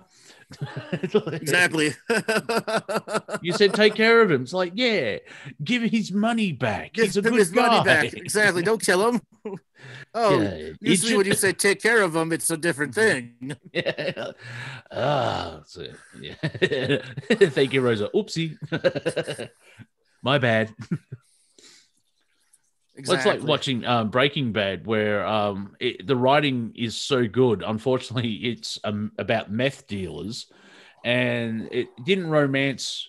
exactly You said take care of him. It's like, yeah, give his money back. Give He's a him good his money back. Exactly. Don't kill him. Oh, Yeah, usually when you say take care of him, it's a different thing. Yeah. Ah, so, yeah. Thank you, Rosa. Oopsie. My bad. Well, it's like watching um, Breaking Bad, where um, it, the writing is so good. Unfortunately, it's um, about meth dealers, and it didn't romance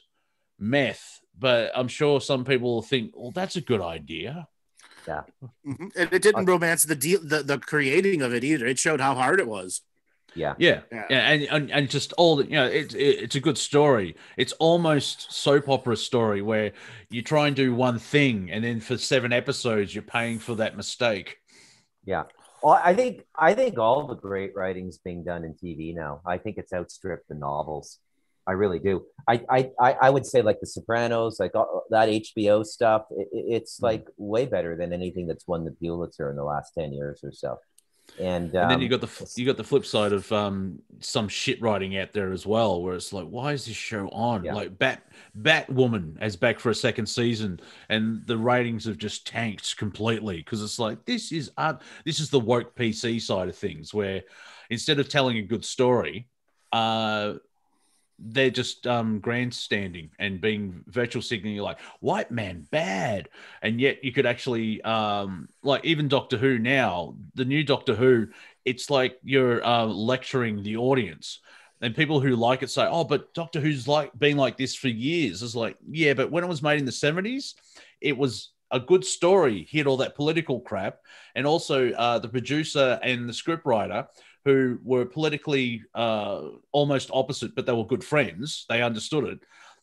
meth. But I'm sure some people will think, "Well, that's a good idea." Mhm. And it didn't romance the deal, the, the creating of it either. It showed how hard it was. Yeah. Yeah, Yeah. yeah, and, and and just all the you know, it's it, it's a good story. It's almost soap opera story where you try and do one thing, and then for seven episodes, you're paying for that mistake. Yeah. Well, I think I think all the great writing's being done in TV now. I think it's outstripped the novels. I really do. I I I I would say like The Sopranos, like uh, that HBO stuff. It, it- it's Mhm. like way better than anything that's won the Pulitzer in the last ten years or so. And, And then um, you got the you got the flip side of um, some shit writing out there as well, where it's like, why is this show on? Yeah. Like Bat Batwoman as back for a second season, and the ratings have just tanked completely because it's like this is uh, this is the woke PC side of things, where instead of telling a good story, uh, they're just um, grandstanding and being virtual signaling You're like white man bad and yet you could actually um, like even doctor who now the new doctor who it's like you're uh, lecturing the audience. And people who like it say, "Oh, but Doctor Who's like been like this for years." It's like, yeah, but when it was made in the '70s, it was a good story. Hit all that political crap, and also uh, the producer and the scriptwriter who were politically uh, almost opposite, but they were good friends. They understood it.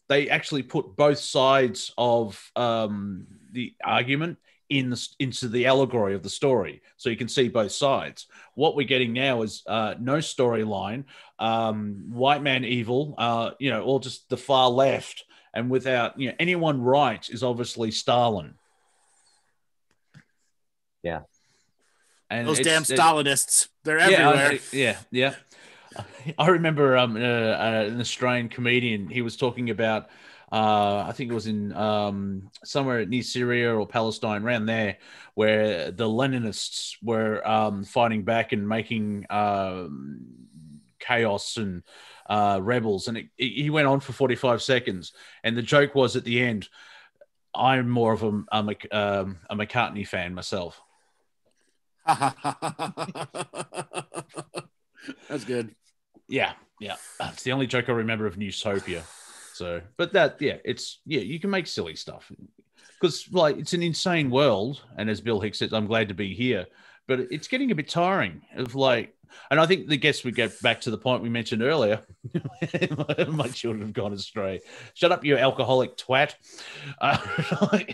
They actually put both sides of um, the argument in the, into the allegory of the story, so you can see both sides. What we're getting now is uh, no storyline, um, white man evil, uh, you know, or just the far left, and without you know anyone right is obviously Stalin. Yeah, and those damn Stalinists, they're everywhere. Yeah, yeah. yeah. I remember um, uh, uh, an Australian comedian. He was talking about uh, I think it was in um, somewhere near Syria or Palestine, around there, where the Leninists were um, fighting back and making um, chaos and uh, rebels. And it, it, he went on for 45 seconds. And the joke was at the end, I'm more of a, a, um, a McCartney fan myself. That's good. Yeah, yeah. It's the only joke I remember of Newstopia. So, but that, yeah, it's yeah, you can make silly stuff because like it's an insane world, and as Bill Hicks says, I'm glad to be here, but it's getting a bit tiring. Of like, and I think the guests would get back to the point we mentioned earlier. my children have gone astray. Shut up, you alcoholic twat. Uh,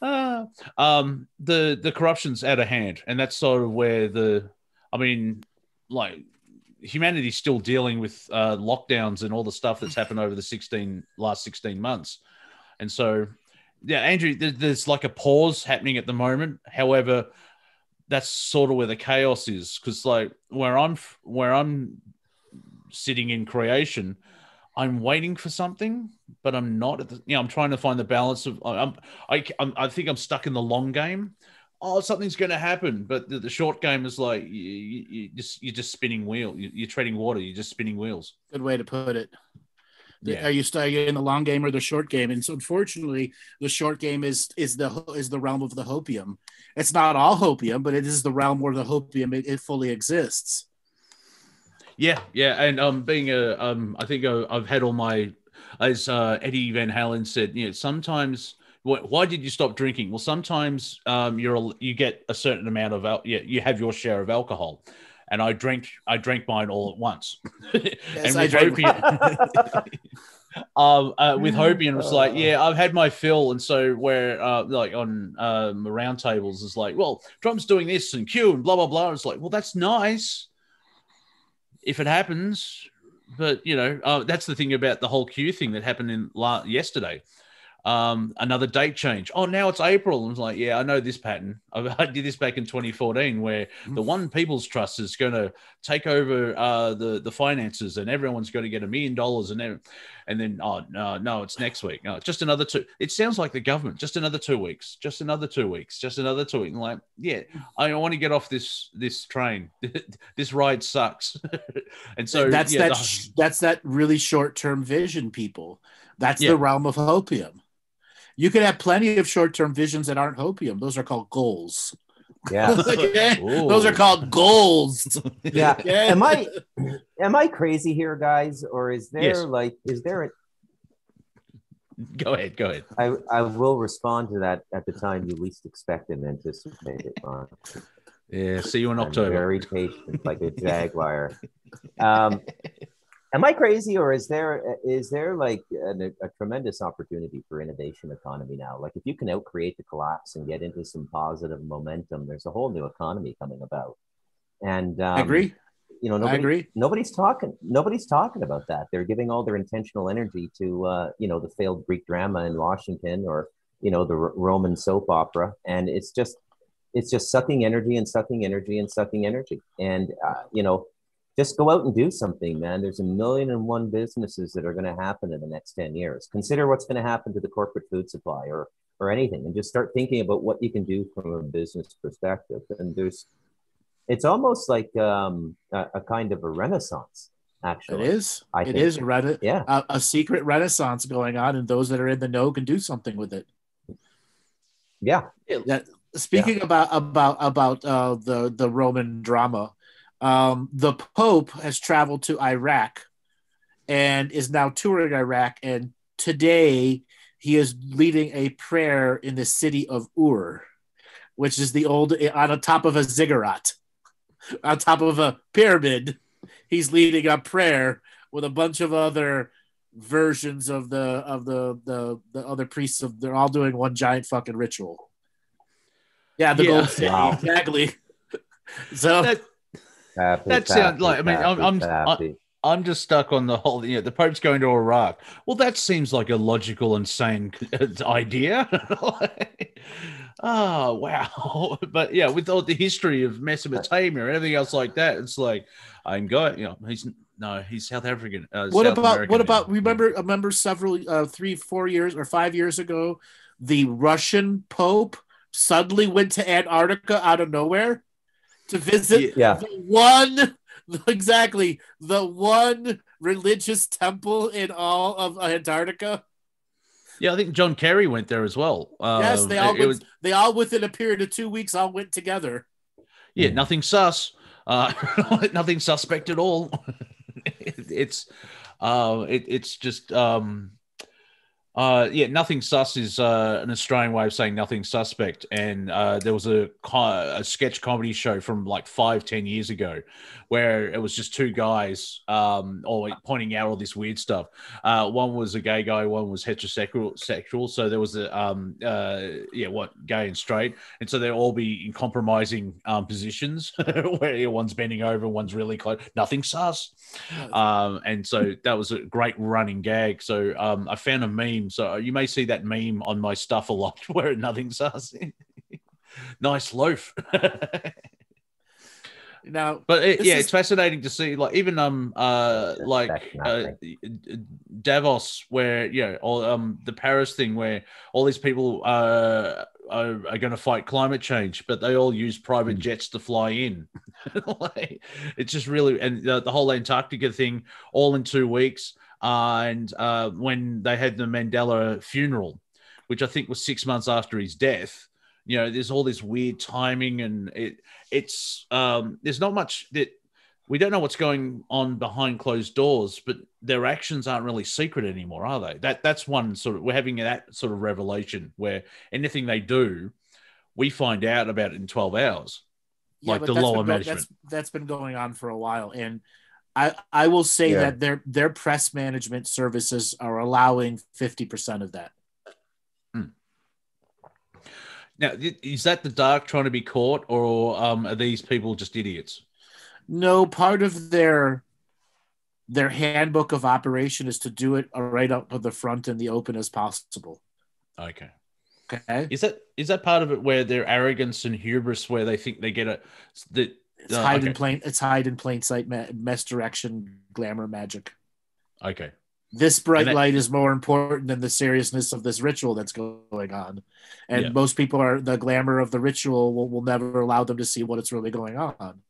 uh, um, the the corruption's out of hand, and that's sort of where the, I mean, like humanity's still dealing with uh, lockdowns and all the stuff that's happened over the 16 last 16 months. And so yeah andrew there's like a pause happening at the moment. However that's sort of where the chaos is because like where i'm where i'm sitting in creation i'm waiting for something but i'm not at the you know i'm trying to find the balance of i'm i, I'm, I think i'm stuck in the long game oh, something's going to happen. But the, the, short game is like you, you, you just you're just spinning wheel. You, are treading water. You're just spinning wheels. Good way to put it. Yeah. Are you staying in the long game or the short game? And so, unfortunately, the short game is is the is the realm of the hopium. It's not all hopium, but it is the realm where the hopium it, it fully exists. Yeah, yeah, and um, being a um, I think uh, I've had all my, as uh, Eddie Van Halen said, you know, sometimes why did you stop drinking? Well, sometimes um, you're you get a certain amount of al- yeah, you have your share of alcohol, and I drank I drank mine all at once. Yes, and with hopium, um, uh, with it was like, yeah, I've had my fill, and so where uh, like on um, round tables is like, well, Trump's doing this and Q and blah blah blah. It's like, well, that's nice if it happens, but you know, uh, that's the thing about the whole Q thing that happened in la- yesterday um, another date change. Oh, now it's April. I was like, yeah, I know this pattern. I did this back in 2014, where the One People's Trust is going to take over uh, the the finances, and everyone's going to get a million dollars, and then and then oh no, no, it's next week. No, just another two. It sounds like the government. Just another two weeks. Just another two weeks. Just another two weeks. like, yeah, I want to get off this this train. this ride sucks. and so that's yeah, that. The, that's that really short term vision, people. That's yeah. the realm of hopium. You could have plenty of short term visions that aren't hopium. Those are called goals. Yeah. Those are called goals. Yeah. yeah. Am I am I crazy here, guys? Or is there yes. like is there a Go ahead, go ahead. I, I will respond to that at the time you least expect and anticipate it on. Yeah, see you in October. I'm very patient, like a jaguar. Um, am I crazy, or is there is there like a, a, tremendous opportunity for innovation economy now? Like if you can outcreate the collapse and get into some positive momentum, there's a whole new economy coming about. And um, I agree. You know, nobody, I agree. Nobody's talking. Nobody's talking about that. They're giving all their intentional energy to uh, you know the failed Greek drama in Washington, or you know the R- Roman soap opera, and it's just it's just sucking energy and sucking energy and sucking energy. And uh, you know, just go out and do something, man. There's a million and one businesses that are going to happen in the next 10 years. Consider what's going to happen to the corporate food supply or, or anything and just start thinking about what you can do from a business perspective. And there's, it's almost like um, a, a kind of a renaissance. Actually, it is. I it is a, rena- yeah. a, a secret renaissance going on, and those that are in the know can do something with it. Yeah. That speaking about about about uh, the the Roman drama, um, the Pope has traveled to Iraq and is now touring Iraq. And today he is leading a prayer in the city of Ur, which is the old on the top of a ziggurat, on top of a pyramid. He's leading a prayer with a bunch of other versions of the of the the, the other priests of they're all doing one giant fucking ritual. Yeah, the Yeah. gold city, Wow. exactly. So That, Happy, That sounds happy, like- I mean, I'm- I'm- happy. I'm just stuck on the whole. You know, the Pope's going to Iraq. Well, that seems like a logical insane sane idea. oh wow! But yeah, with all the history of Mesopotamia and everything else like that, it's like I'm going. You know, he's no, he's South African. Uh, what South about American what about remember remember several uh, three four years or five years ago the russian pope suddenly went to antarctica out of nowhere to visit Yeah. the one exactly the one religious temple in all of antarctica Yeah, I think John Kerry went there as well. Um, yes they all it- it went, was- they all within a period of two weeks all went together yeah, nothing sus. Uh, nothing suspect at all. it's uh, it, it's just um, uh, yeah, nothing sus is uh, an Australian way of saying nothing suspect. And uh, there was a, a sketch comedy show from like five, ten years ago where it was just two guys um, all pointing out all this weird stuff. Uh, one was a gay guy, one was heterosexual. Sexual. So there was a um, uh, yeah, what gay and straight, and so they'll all be in compromising um, positions where one's bending over, one's really close. Nothing sus. Um, and so that was a great running gag. So um, I found a meme. So you may see that meme on my stuff a lot where nothing sus. nice loaf. now But it, yeah, is- it's fascinating to see, like even um uh like uh. Davos, where you know, all um the Paris thing, where all these people uh are, are going to fight climate change, but they all use private Mm. jets to fly in. like, it's just really and the, the whole Antarctica thing, all in two weeks. Uh, and uh, when they had the Mandela funeral, which I think was six months after his death, you know, there's all this weird timing and it it's um there's not much that we don't know what's going on behind closed doors, but their actions aren't really secret anymore, are they? That that's one sort of we're having that sort of revelation where anything they do, we find out about it in 12 hours. like but the lower been management. That's, that's been going on for a while, and I I will say Yeah. that their their press management services are allowing fifty percent of that. Now, is that the dark trying to be caught, or um, are these people just idiots? No, part of their their handbook of operation is to do it right up to the front and the open as possible. Okay. Okay, Is that is that part of it where their arrogance and hubris, where they think they get a that it's uh, hide in plain it's hide in plain sight, ma- misdirection, glamour, magic. okay. This bright that- light is more important than the seriousness of this ritual that's going on. And Yeah. most people are the glamour of the ritual will, will never allow them to see what it's really going on.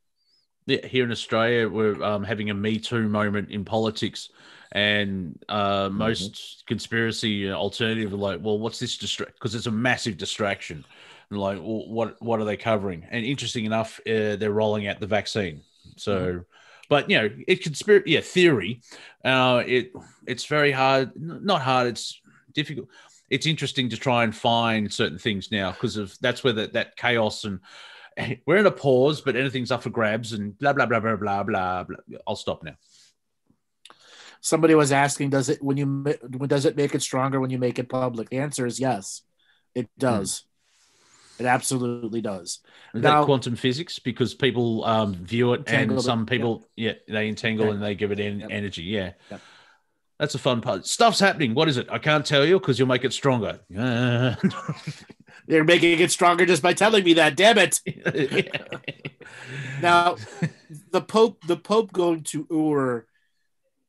Yeah, here in Australia, we're um, having a Me Too moment in politics, and uh, most conspiracy alternative are like, "Well, what's this distract?" Because it's a massive distraction. And like, well, what what are they covering? And interesting enough, uh, they're rolling out the vaccine. So, but you know, it conspiracy, yeah, theory. Uh, it it's very hard, not hard. It's difficult. It's interesting to try and find certain things now because of that's where that that chaos and we're in a pause, but anything's up for grabs and blah blah blah blah blah blah. blah. I'll stop now. Somebody was asking, does it when you does it make it stronger when you make it public? The answer is yes, it does. It absolutely does. Is Now- that quantum physics? Because people um, view it, and some people, yeah, they entangle and they give it en- Yep. energy. Yeah, that's a fun part. Stuff's happening. What is it? I can't tell you because you'll make it stronger. They're making it stronger just by telling me that. Damn it! Now, the Pope, the Pope going to Ur,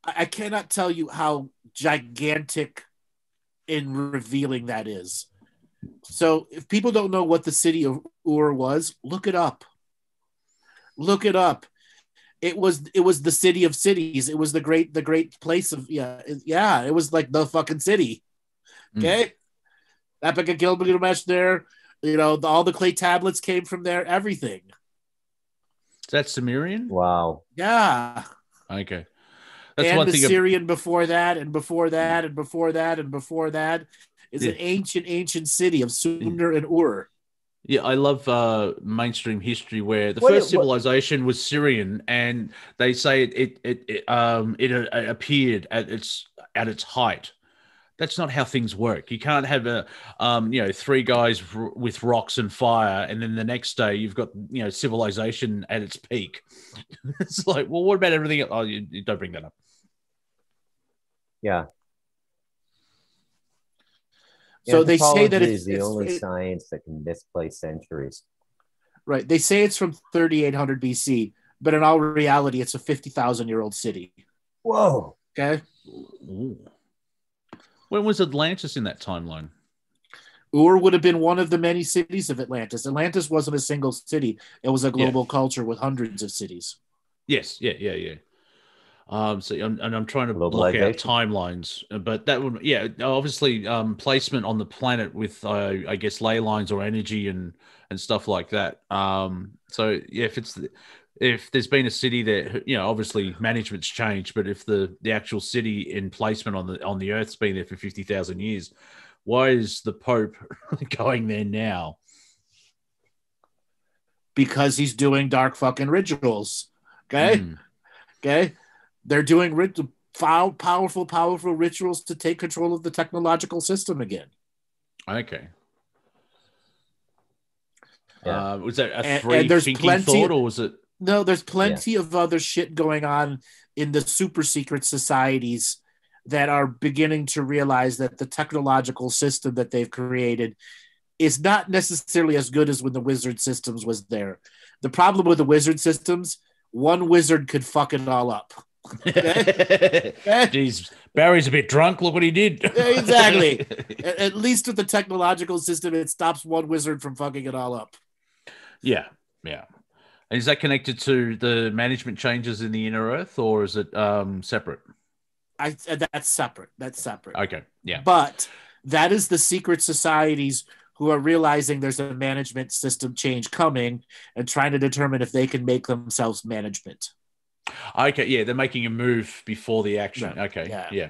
I I cannot tell you how gigantic in revealing that is. So, if people don't know what the city of Ur was, look it up. Look it up. It was it was the city of cities. It was the great the great place of yeah yeah. It was like the fucking city. Mm. Okay, Epic and Gilgamesh there. You know, the, all the clay tablets came from there. Everything. Is that Sumerian? Wow. Yeah. Okay. That's and one the thing. ab- Syrian before that, and before that, and before that, and before that. It's an ancient, ancient city of Sumer and Ur. Yeah, I love uh, mainstream history where the What- first what- civilization was Syrian, and they say it it it, it um it uh, appeared at its at its height. That's not how things work. You can't have a um you know three guys r- with rocks and fire, and then the next day you've got you know civilization at its peak. it's like, well, what about everything? else? Oh, you, you don't bring that up. Yeah. So they say that it's, is the it's- only it- science that can misplace centuries. right. They say it's from 3800 BC, but in all reality, it's a 50,000 year old city. Whoa. Okay. Ooh. When was Atlantis in that timeline? Ur would have been one of the many cities of Atlantis. Atlantis wasn't a single city, it was a global culture with hundreds of cities. Yes, yeah, yeah, yeah. Um, so I'm, and I'm trying to block out timelines, but that would, yeah, obviously, um, placement on the planet with, uh, I guess, ley lines or energy and and stuff like that. Um, so yeah, if it's the, if there's been a city that you know, obviously management's changed, but if the the actual city in placement on the on the Earth's been there for fifty thousand years, why is the Pope going there now? because he's doing dark fucking rituals. Okay. Mm. Okay. They're doing rit- powerful, powerful rituals to take control of the technological system again. Okay. Yeah. Uh, was that a And- and free there's thinking plenty- thought, or was it? No, there's plenty of other shit going on in the super secret societies that are beginning to realize that the technological system that they've created is not necessarily as good as when the wizard systems was there. The problem with the wizard systems, one wizard could fuck it all up. Jeez, Barry's a bit drunk. Look what he did. Yeah, exactly. At, at least with the technological system, it stops one wizard from fucking it all up. yeah, yeah. And is that connected to the management changes in the inner Earth, or is it um, separate? I that's separate. That's separate. Okay, yeah, But that is the secret societies who are realizing there's a management system change coming and trying to determine if they can make themselves management. Okay, yeah. They're making a move before the action. Yeah, Okay, yeah. yeah.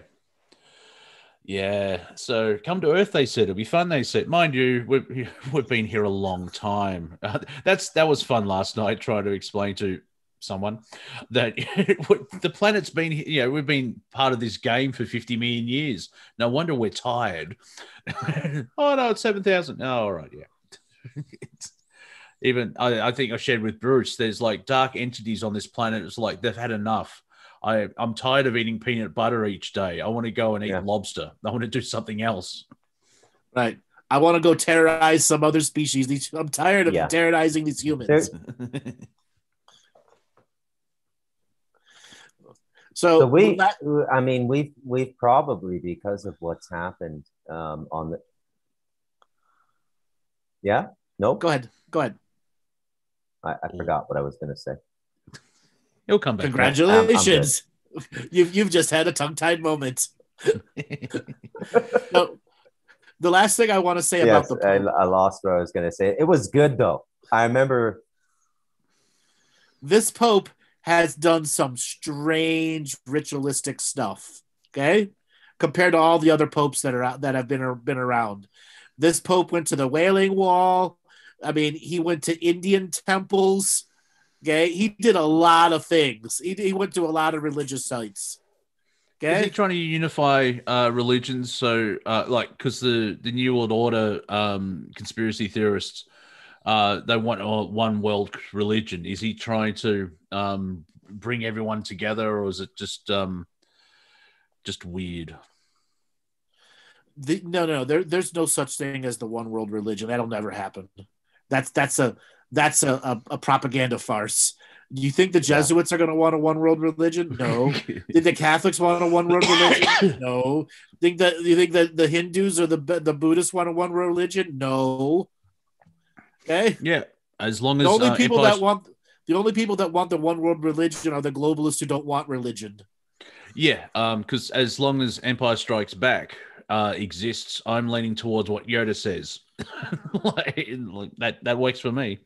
yeah, So come to Earth. They said it'll be fun. They said, mind you, we've we've been here a long time. Uh, that's that was fun last night. Trying to explain to someone that the planet's been you know we've been part of this game for 50 million years no wonder we're tired oh no it's 7000 oh all right yeah even I, I think i shared with bruce there's like dark entities on this planet it's like they've had enough I, I'm tired of eating peanut butter each day. I want to go and eat Yeah. lobster. I want to do something else. Right. I want to go terrorize some other species. These, I'm tired of Yeah. terrorizing these humans. So, so we that- i mean we've we've probably because of what's happened um on the yeah no go ahead. Go ahead. I, I mm. forgot what i was going to say He'll come back. Congratulations. you've, you've just had a tongue tied moment. No, the last thing I want to say yes about the I, Pope, I lost what i was going to say it was good though i remember this Pope has done some strange ritualistic stuff. Okay, compared to all the other popes that are out that have been been around. This Pope went to the Wailing Wall. I mean, he went to Indian temples. Okay, he did a lot of things. He, he went to a lot of religious sites. Is he Okay, trying to unify uh, religions? So, uh, like, because the the New World Order um, conspiracy theorists, uh, they want a one world religion. Is he trying to um, bring everyone together, or is it just um, just weird? the, no, no, there, there's no such thing as the one world religion. That'll never happen. That's that's a that's a, a, a propaganda farce. Do you think the Jesuits are going to want a one world religion? No. Did the Catholics want a one world religion? No. Think that you think that the Hindus or the the Buddhists want a one world religion? No. Okay. yeah, as long as The only uh, people that want the only people that want the one world religion are the globalists who don't want religion. Yeah, Um. because as long as Empire Strikes Back uh, exists, I'm leaning towards what Yoda says. like, that that works for me.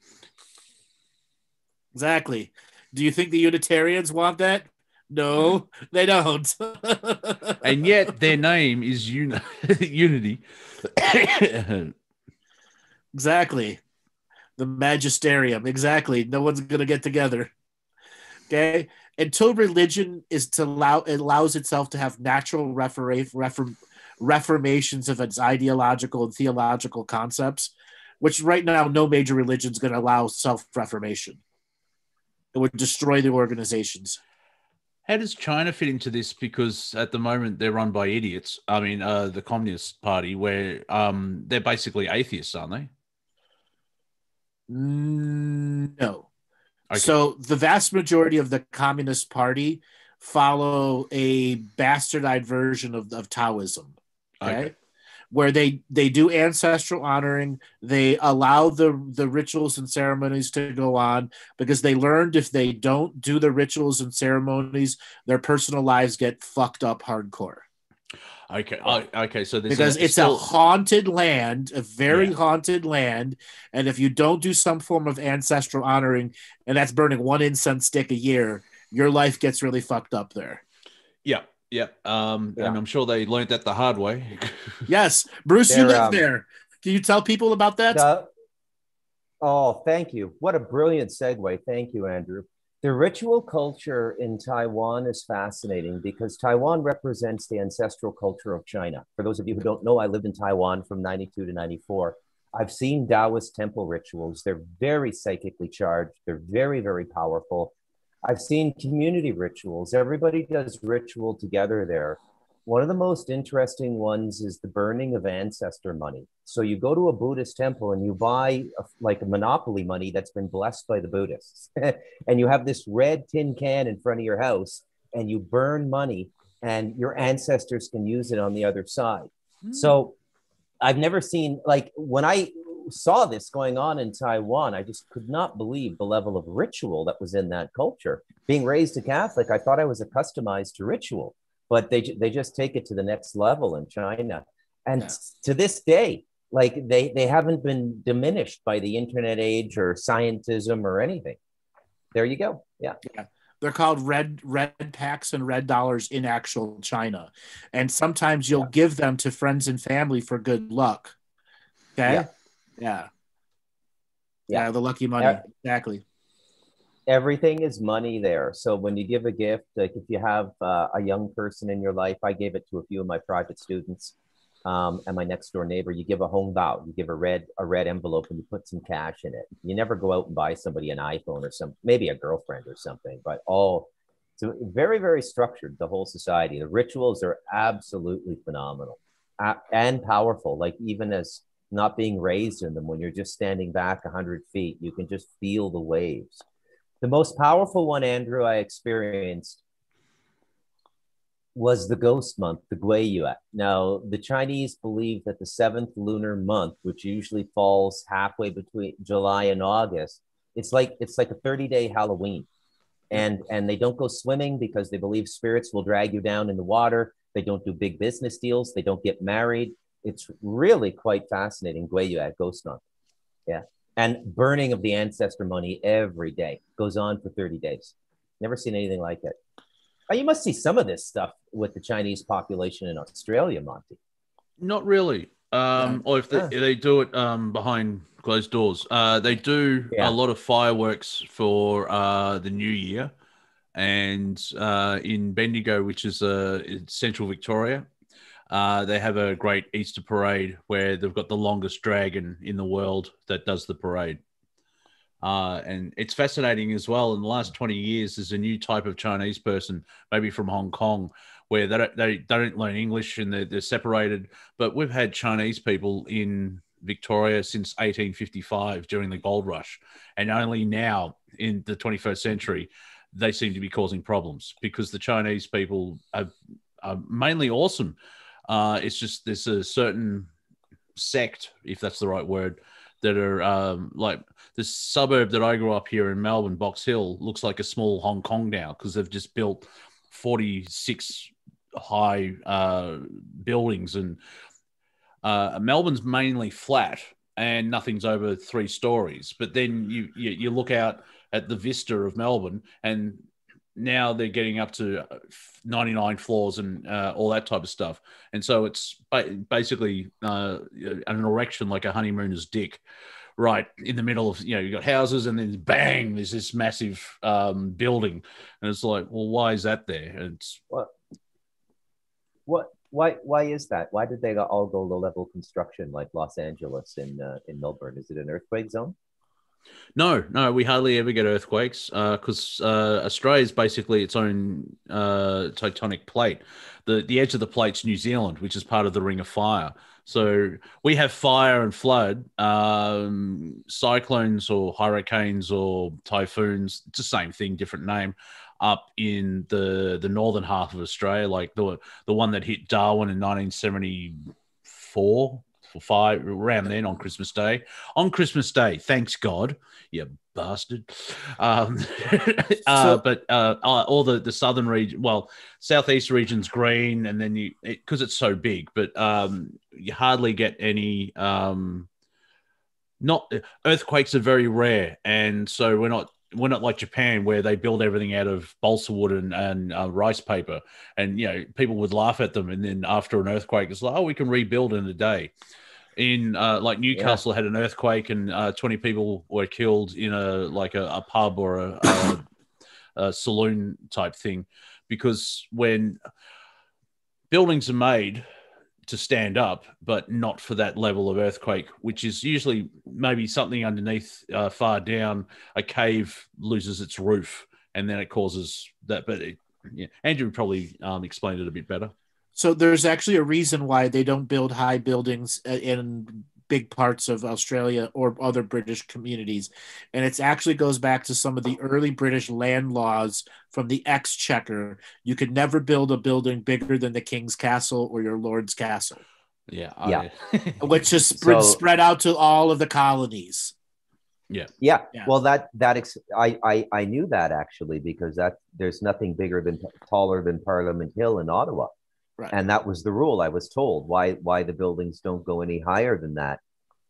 Exactly. Do you think the Unitarians want that? No, they don't. and yet their name is uni- Unity. exactly. The magisterium. Exactly. No one's going to get together. Okay. Until religion is to allow, it allows itself to have natural reform, reform, reformations of its ideological and theological concepts, which right now no major religion is going to allow self reformation. It would destroy the organizations. How does China fit into this? Because at the moment they're run by idiots. I mean, uh, the Communist Party, where um, they're basically atheists, aren't they? No. Okay. So the vast majority of the Communist Party follow a bastardized version of, of Taoism. Okay? okay. Where they they do ancestral honoring. They allow the the rituals and ceremonies to go on because they learned if they don't do the rituals and ceremonies their personal lives get fucked up hardcore. Okay. Uh, okay. So because it's still... a haunted land a very yeah. haunted land. And if you don't do some form of ancestral honoring and that's burning one incense stick a year your life gets really fucked up there. Yeah yeah. Um, yeah. and I'm sure they learned that the hard way. yes, Bruce, They're, you live um, there. Can you tell people about that? The, oh, thank you. What a brilliant segue. Thank you, Andrew. The ritual culture in Taiwan is fascinating because Taiwan represents the ancestral culture of China. For those of you who don't know, I lived in Taiwan from 92 to 94. I've seen Taoist temple rituals. They're very psychically charged, they're very, very powerful. I've seen community rituals. Everybody does ritual together there. One of the most interesting ones is the burning of ancestor money. So you go to a Buddhist temple and you buy a, like a monopoly money that's been blessed by the Buddhists. and you have this red tin can in front of your house and you burn money and your ancestors can use it on the other side. Mm. So I've never seen like when I saw this going on in Taiwan, I just could not believe the level of ritual that was in that culture. Being raised a Catholic, I thought I was accustomed to ritual, but they they just take it to the next level in China. And yeah. to this day, like they they haven't been diminished by the internet age or scientism or anything. There you go. Yeah. Yeah. They're called red red packs and red dollars in actual China, and sometimes you'll yeah. give them to friends and family for good luck. Okay. Yeah. Yeah. Yeah, the lucky money. exactly. Everything is money there. So when you give a gift, like if you have uh, a young person in your life, I gave it to a few of my private students um, and my next door neighbor. You give a hongbao. You give a red a red envelope and you put some cash in it. You never go out and buy somebody an iPhone or some maybe a girlfriend or something, but all so very very structured. The whole society. The rituals are absolutely phenomenal uh, and powerful. Like even as not being raised in them when you're just standing back 100 feet you can just feel the waves. The most powerful one andrew i experienced was the ghost month the guiyue. Now the chinese believe that the seventh lunar month which usually falls halfway between july and august it's like it's like a 30 day halloween. And and they don't go swimming because they believe spirits will drag you down in the water. They don't do big business deals. They don't get married it's really quite fascinating. Guiyue at Ghost Month. Yeah. And burning of the ancestor money every day goes on for 30 days. Never seen anything like it. Oh, you must see some of this stuff with the Chinese population in Australia, Monty. Not really. Um. Or if they, they do it um, behind closed doors. Uh, they do yeah. a lot of fireworks for uh, the new year. And uh, in Bendigo, which is uh, central Victoria, uh, they have a great Easter parade where they've got the longest dragon in the world that does the parade. Uh, and it's fascinating as well. In the last 20 years, there's a new type of Chinese person, maybe from Hong Kong, where they don't, they, don't learn English and they're, they're separated. But we've had Chinese people in Victoria since 1855 during the gold rush. And only now in the 21st century, they seem to be causing problems because the Chinese people are, are mainly awesome uh, it's just there's a certain sect, if that's the right word, that are um, like the suburb that I grew up here in Melbourne, Box Hill, looks like a small Hong Kong now because they've just built 46 high uh, buildings and uh, Melbourne's mainly flat and nothing's over three stories. But then you, you you look out at the vista of Melbourne, and now they're getting up to uh, 99 floors and uh, all that type of stuff. And so it's ba- basically uh, an erection like a honeymooner's dick, right in the middle of you know you've got houses and then bang, there's this massive um, building, and it's like, well, why is that there? And it's What? What? Why? Why is that? Why did they all go low level construction like Los Angeles in uh, in Melbourne? Is it an earthquake zone? No, no, we hardly ever get earthquakes because uh, Australia is basically its own uh, tectonic plate. The the edge of the plate's New Zealand, which is part of the Ring of Fire. So we have fire and flood, um, cyclones or hurricanes or typhoons. It's the same thing, different name. Up in the the northern half of Australia, like the the one that hit Darwin in 1974 five around then on Christmas Day. On Christmas Day, thanks God, you bastard. Um, uh, but uh, uh, all the the southern region, well, southeast region's green, and then you because it's so big, but um, you hardly get any. Um, not earthquakes are very rare, and so we're not we're not like Japan where they build everything out of balsa wood and, and uh, rice paper, and you know people would laugh at them, and then after an earthquake, it's like oh we can rebuild in a day. In uh, like Newcastle had an earthquake and uh, twenty people were killed in a like a, a pub or a, a, a saloon type thing because when buildings are made to stand up, but not for that level of earthquake, which is usually maybe something underneath, uh, far down, a cave loses its roof, and then it causes that. But it, yeah, Andrew probably um, explained it a bit better. So there's actually a reason why they don't build high buildings uh, in big parts of Australia or other British communities. And it actually goes back to some of the early British land laws from the Exchequer. You could never build a building bigger than the King's Castle or your Lord's Castle, Yeah, Yeah. I, which is spread, So- spread out to all of the colonies. Yeah. Yeah. Well, that that ex- I, I I knew that actually because that there's nothing bigger than taller than Parliament Hill in Ottawa, Right. and that was the rule. I was told why why the buildings don't go any higher than that.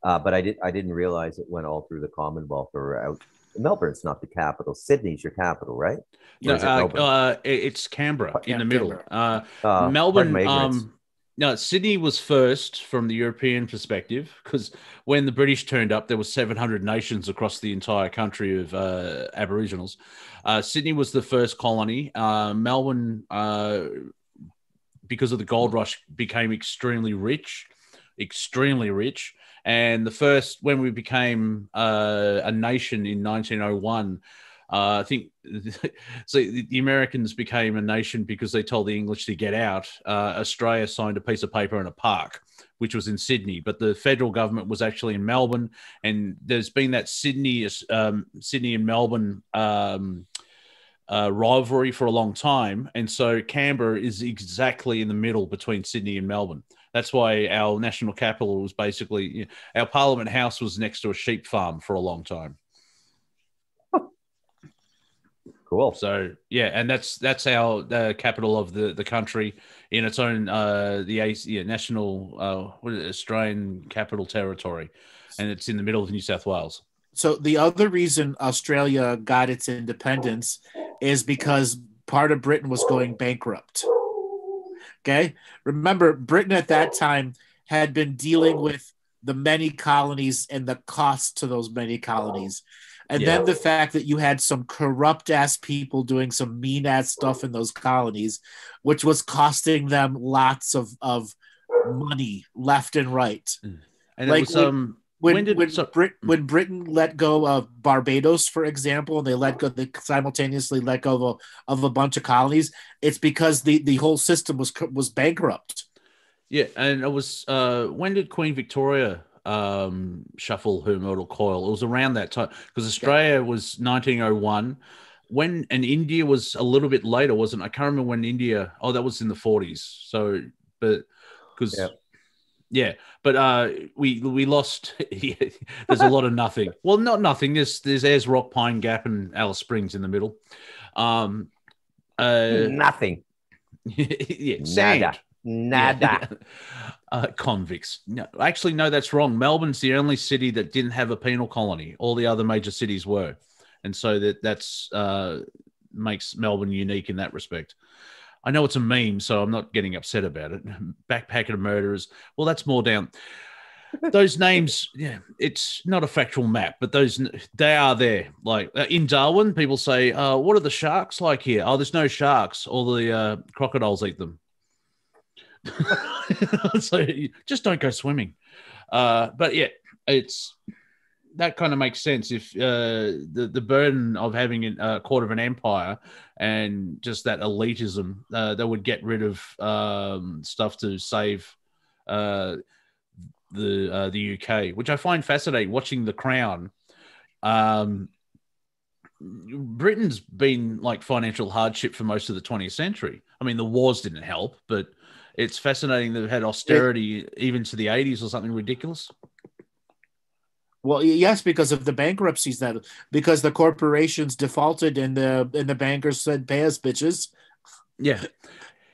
Uh, but I did I didn't realize it went all through the Commonwealth or out. Melbourne's not the capital. Sydney's your capital, right? no, Or it uh, uh, it's Canberra in Yeah, the middle. Uh, Uh, Melbourne. my. Um, no, Sydney was first from the European perspective because when the British turned up, there were 700 nations across the entire country of uh, Aboriginals. Uh, Sydney was the first colony. Uh, Melbourne, uh, because of the gold rush, became extremely rich, extremely rich. And the first, when we became uh, a nation in 1901, uh, I think so. The the Americans became a nation because they told the English to get out. Uh, Australia signed a piece of paper in a park, which was in Sydney, but the federal government was actually in Melbourne. And there's been that Sydney, um, Sydney and Melbourne um, uh, rivalry for a long time, and so Canberra is exactly in the middle between Sydney and Melbourne. That's why our national capital was basically you know, our Parliament House was next to a sheep farm for a long time. cool. So yeah, and that's that's our uh, capital of the the country in its own uh, the AC, yeah, national uh, what is it, Australian capital territory, and it's in the middle of New South Wales. So the other reason Australia got its independence is because part of Britain was going bankrupt. Okay? Remember Britain at that time had been dealing with the many colonies and the cost to those many colonies. And Yeah. then the fact that you had some corrupt ass people doing some mean ass stuff in those colonies, which was costing them lots of, of money left and right And Like it was um when When when, did- so- Brit, when Britain let go of Barbados, for example, and they let go, they simultaneously let go of a, of a bunch of colonies. It's because the, the whole system was was bankrupt. yeah, and it was uh when did Queen Victoria um shuffle her mortal coil? It was around that time because Australia was 1901. When and India was a little bit later, wasn't? it? I can't remember when India. Oh, that was in the 40s. So, but because Yeah. Yeah, but uh, we we lost. there's a lot of nothing. Well, not nothing. There's there's Ayers Rock, Pine Gap, and Alice Springs in the middle. Um, uh, Nothing. yeah, sand. Nada. Nada. uh, convicts. No, actually, no, that's wrong. Melbourne's the only city that didn't have a penal colony. All the other major cities were, and so that that's uh, makes Melbourne unique in that respect. I know it's a meme, so I'm not getting upset about it. Backpacker murderers. Well, that's more down. Those names, yeah, it's not a factual map, but those they are there. Like uh, in Darwin, people say, uh, "What are the sharks like here?" Oh, there's no sharks. All the uh, crocodiles eat them. so just don't go swimming. Uh, but yeah, it's that kind of makes sense if uh, the the burden of having a quarter of an empire and just that elitism uh, that would get rid of um, stuff to save uh, the uh, the UK, which I find fascinating. Watching The Crown, um, Britain's been like financial hardship for most of the 20th century. I mean, the wars didn't help, but it's fascinating they've had austerity it, even to the 80s or something ridiculous. Well, yes, because of the bankruptcies that because the corporations defaulted and the and the bankers said pay us bitches. Yeah.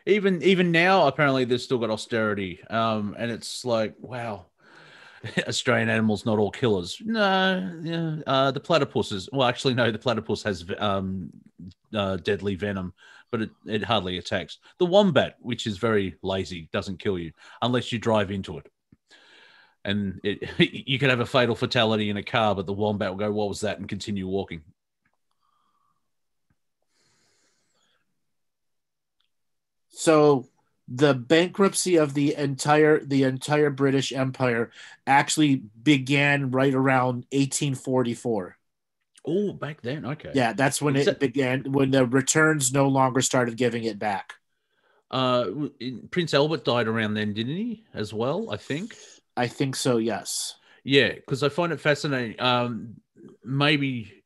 Even even now, apparently they've still got austerity. Um, and it's like, wow, Australian animals not all killers. No, yeah. Uh, the platypuses. Well, actually, no. The platypus has um, uh, deadly venom, but it, it hardly attacks. The wombat, which is very lazy, doesn't kill you unless you drive into it and it, you could have a fatal fatality in a car, but the wombat will go, "What was that?" and continue walking. So the bankruptcy of the entire the entire British Empire actually began right around 1844. Oh, back then, okay. Yeah, that's when it that... began. When the returns no longer started giving it back. Uh, Prince Albert died around then, didn't he? As well, I think. I think so. Yes. Yeah, because I find it fascinating. Um, maybe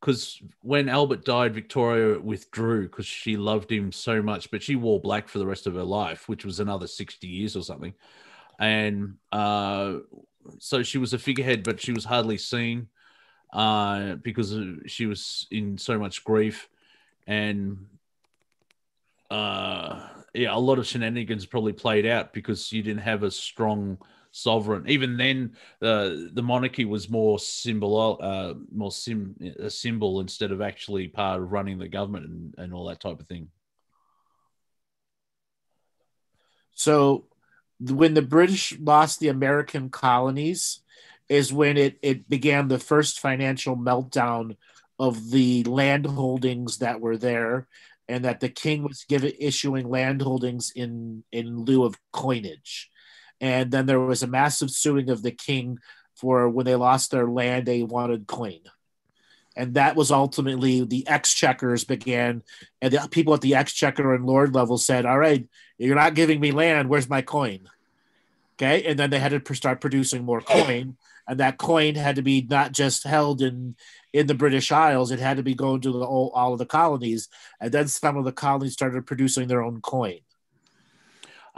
because when Albert died, Victoria withdrew because she loved him so much, but she wore black for the rest of her life, which was another 60 years or something. And uh, so she was a figurehead, but she was hardly seen uh, because she was in so much grief. And uh, yeah, a lot of shenanigans probably played out because you didn't have a strong sovereign. Even then, uh, the monarchy was more symbol, uh, more sim, a symbol instead of actually part of running the government and, and all that type of thing. So, when the British lost the American colonies, is when it, it began the first financial meltdown of the land holdings that were there and that the king was giving issuing land holdings in in lieu of coinage and then there was a massive suing of the king for when they lost their land, they wanted coin. And that was ultimately the exchequers began, and the people at the exchequer and lord level said, All right, you're not giving me land, where's my coin? Okay. And then they had to start producing more coin. And that coin had to be not just held in in the British Isles, it had to be going to the, all, all of the colonies. And then some of the colonies started producing their own coin.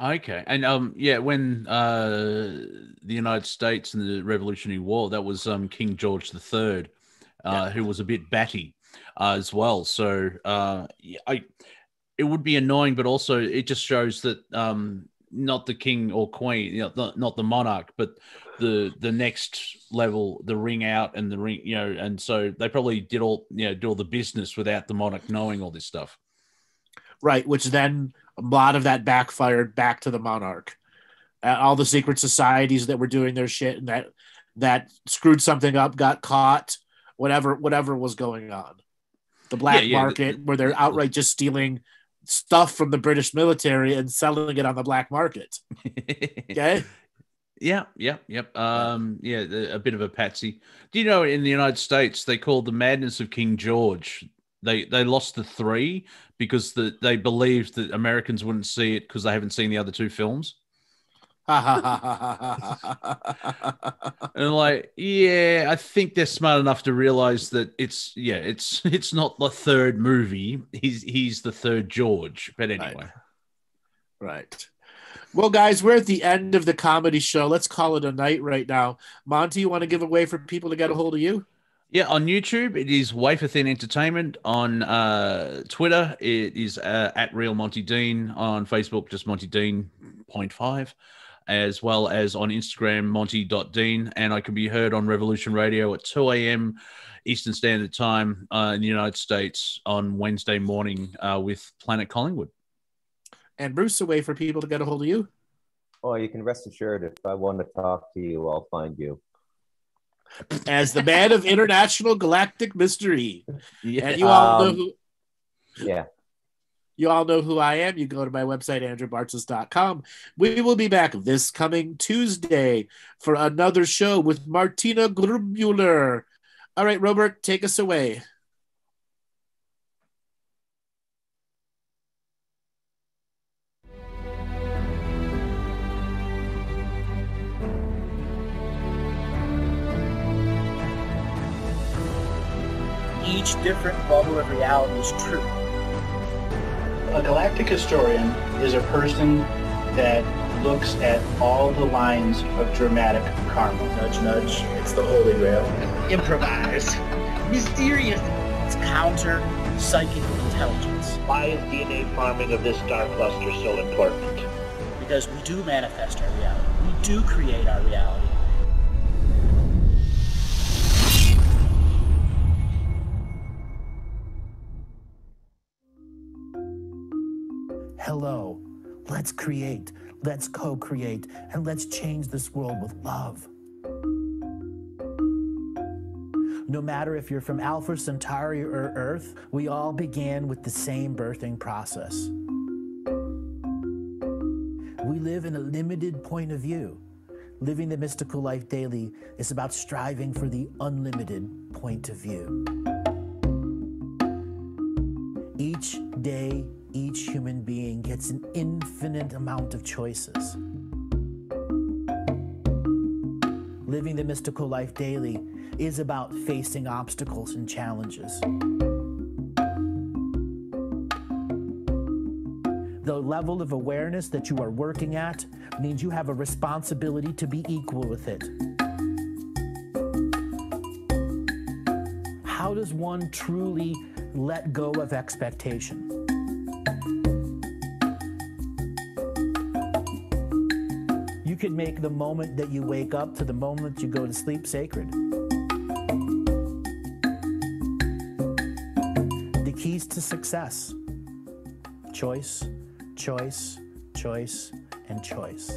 Okay, and um, yeah, when uh, the United States and the Revolutionary War, that was um King George III, uh, yeah. who was a bit batty uh, as well. So uh, I, it would be annoying, but also it just shows that um, not the king or queen, you know, not, not the monarch, but the the next level, the ring out and the ring, you know, and so they probably did all, you know, do all the business without the monarch knowing all this stuff. Right, which then a lot of that backfired back to the monarch. Uh, all the secret societies that were doing their shit and that that screwed something up, got caught, whatever whatever was going on. The black yeah, yeah, market the, where they're outright just stealing stuff from the British military and selling it on the black market. okay. Yeah, yeah, yep. Um, yeah, a bit of a patsy. Do you know in the United States they called the madness of King George? They they lost the three because the, they believed that Americans wouldn't see it because they haven't seen the other two films. and like, yeah, I think they're smart enough to realize that it's yeah, it's it's not the third movie. He's he's the third George. But anyway. Right. right. Well, guys, we're at the end of the comedy show. Let's call it a night right now. Monty, you want to give away for people to get a hold of you? Yeah, on YouTube it is Wafer Thin Entertainment. On uh, Twitter it is uh, at Real Monty Dean. On Facebook just Monty Dean point five, as well as on Instagram Monty.Dean. And I can be heard on Revolution Radio at two a.m. Eastern Standard Time uh, in the United States on Wednesday morning uh, with Planet Collingwood. And Bruce, a way for people to get a hold of you. Oh, you can rest assured if I want to talk to you, I'll find you. As the man of international galactic mystery. Yeah. And you all know Um, who Yeah. you all know who I am. You go to my website, andrewbartzis.com. We will be back this coming Tuesday for another show with Martina Grubmuller. All right, Robert, take us away. Each different bubble of reality is true. A galactic historian is a person that looks at all the lines of dramatic karma. Nudge, nudge. It's the Holy Grail. improvise. Mysterious. It's counter psychic intelligence Why is DNA farming of this star cluster so important? because we do manifest our reality. We do create our reality. Hello. Let's create. Let's co create. And let's change this world with love. No matter if you're from Alpha Centauri or Earth, we all began with the same birthing process. We live in a limited point of view. Living the mystical life daily is about striving for the unlimited point of view. Each day, each human being gets an infinite amount of choices. Living the mystical life daily is about facing obstacles and challenges. The level of awareness that you are working at means you have a responsibility to be equal with it. How does one truly let go of expectation? Can make the moment that you wake up to the moment you go to sleep sacred. The keys to success choice, choice, choice, and choice.